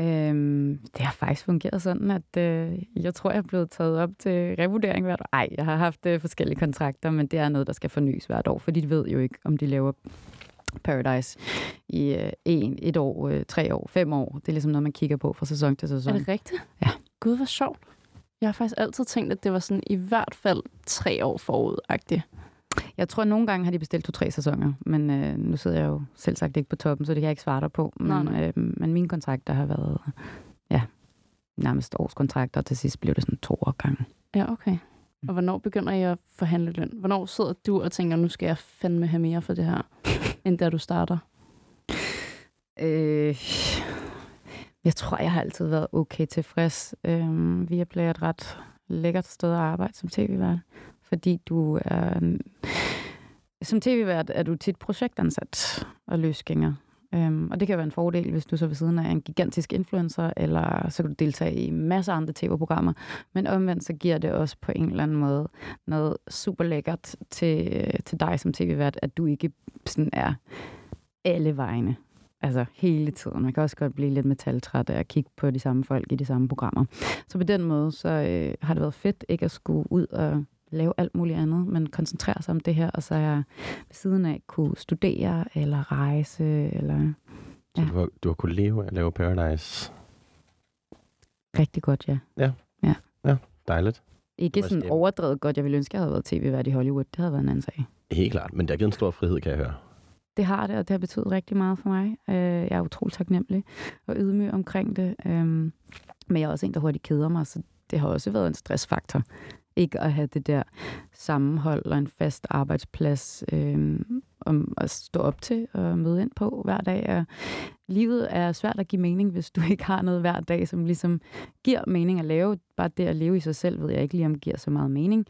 Øhm, det har faktisk fungeret sådan, at øh, jeg tror, jeg er blevet taget op til revurdering hvert år. Ej, jeg har haft øh, forskellige kontrakter, men det er noget, der skal fornyes hvert år, for de ved jo ikke, om de laver Paradise i øh, en, et år, øh, tre år, fem år. Det er ligesom noget, man kigger på fra sæson til sæson. Er det rigtigt? Ja. Gud, hvor sjovt. Jeg har faktisk altid tænkt, at det var sådan i hvert fald tre år forud-agtigt. Jeg tror, at nogle gange har de bestilt to-tre sæsoner, men øh, nu sidder jeg jo selv sagt ikke på toppen, så det kan jeg ikke svare dig på. Men, Nej, nej. Øh, men mine kontrakter har været ja, nærmest årskontrakter, og til sidst blev det sådan to år gange. Ja, okay. Og hvornår begynder I at forhandle løn? Hvornår sidder du og tænker, nu skal jeg fandme have mere for det her, end da du starter? Øh, jeg tror, jeg har altid været okay tilfreds. Øh, Viaplay er et ret lækkert sted at arbejde som tv-vært, fordi du er... Øhm, som tv-vært er du tit projektansat og løsgænger. Øhm, og det kan være en fordel, hvis du så ved siden af er en gigantisk influencer, eller så kan du deltage i masser af andre tv-programmer. Men omvendt så giver det også på en eller anden måde noget super lækkert til, øh, til dig som tv-vært, at du ikke sådan er alle vegne. Altså hele tiden. Man kan også godt blive lidt metaltræt af at kigge på de samme folk i de samme programmer. Så på den måde, så øh, har det været fedt ikke at skulle ud og lave alt muligt andet, men koncentrere sig om det her, og så jeg ved siden af kunne studere eller rejse, eller Så du har, du har kunnet leve af at lave Paradise. rigtig godt, ja. Dejligt. Ikke sådan skal- overdrevet godt. Jeg ville ønske, jeg havde været tv-vært i Hollywood. Det havde været en anden sag. Helt klart, men det har givet en stor frihed, kan jeg høre. Det har det, og det har betydet rigtig meget for mig. Øh, Jeg er utrolig taknemmelig og ydmyg omkring det. Øhm, Men jeg er også en, der hurtigt keder mig, så det har også været en stressfaktor. Ikke at have det der sammenhold og en fast arbejdsplads øh, om at stå op til og møde ind på hver dag. Og livet er svært at give mening, hvis du ikke har noget hver dag, som ligesom giver mening at lave. Bare det at leve i sig selv, ved jeg ikke lige, om giver så meget mening.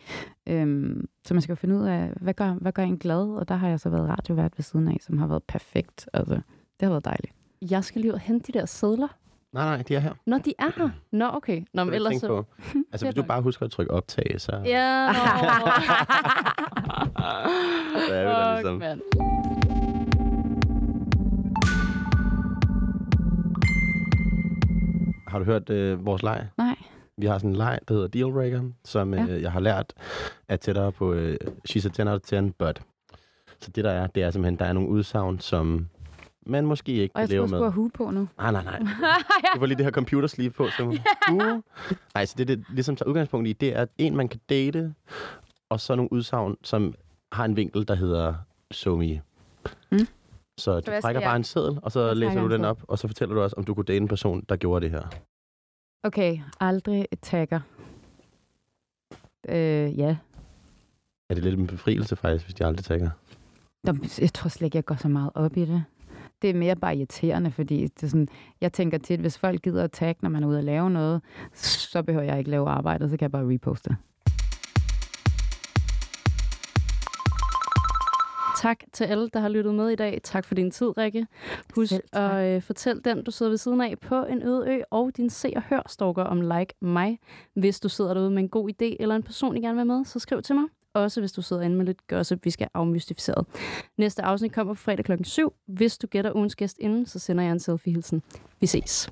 Øhm, så man skal jo finde ud af, hvad gør, hvad gør en glad? Og der har jeg så været radiovært ved siden af, som har været perfekt. Altså, det har været dejligt. Jeg skal lige ud og hente de der sædler. Nej, nej, de er her. Nå, de er her. Nå, okay. Nå, men ellers så... på. Altså, hvis du bare husker at trykke optag, så, Ja, så er vi der ligesom. mand. Har du hørt øh, vores leg? Nej. Vi har sådan en leg, der hedder Dealbreaker, som øh, Ja. jeg har lært er tættere på øh, She's a 10 out of 10, but. Så det der er, det er simpelthen, der er nogle udsagn, som man måske ikke Og jeg leve tror, jeg med. skulle have hue på nu. Nej, nej, nej. Du får lige det her computer sleeve på. Så, uh. Nej, så det, det ligesom tager udgangspunkt i, det er en, man kan date, og så nogle udsagn, som har en vinkel, der hedder so me. Mm. Så du skal trækker jeg- bare en seddel, og så Jeg læser du en den op, og så fortæller du også, om du kunne date en person, der gjorde det her. Okay, aldrig tagger. Øh, ja. Er det lidt en befrielse faktisk, hvis de aldrig tagger? Jeg tror slet ikke, jeg går så meget op i det. Det er mere bare irriterende, fordi det er sådan, jeg tænker tit, hvis folk gider at tagge, når man er ude at lave noget, så behøver jeg ikke lave arbejdet, så kan jeg bare reposte. Tak til alle, der har lyttet med i dag. Tak for din tid, Rikke. Husk Selv tak. at øh, fortælle den, du sidder ved siden af på en øde ø, og din se og hør stalker om like mig. Hvis du sidder derude med en god idé, eller en person, I gerne vil med, så skriv til mig. Også hvis du sidder inde med lidt gossip, vi skal afmystificeret. Næste afsnit kommer på fredag klokken 7. Hvis du gætter ugens gæst inden, så sender jeg en selfie-hilsen. Vi ses.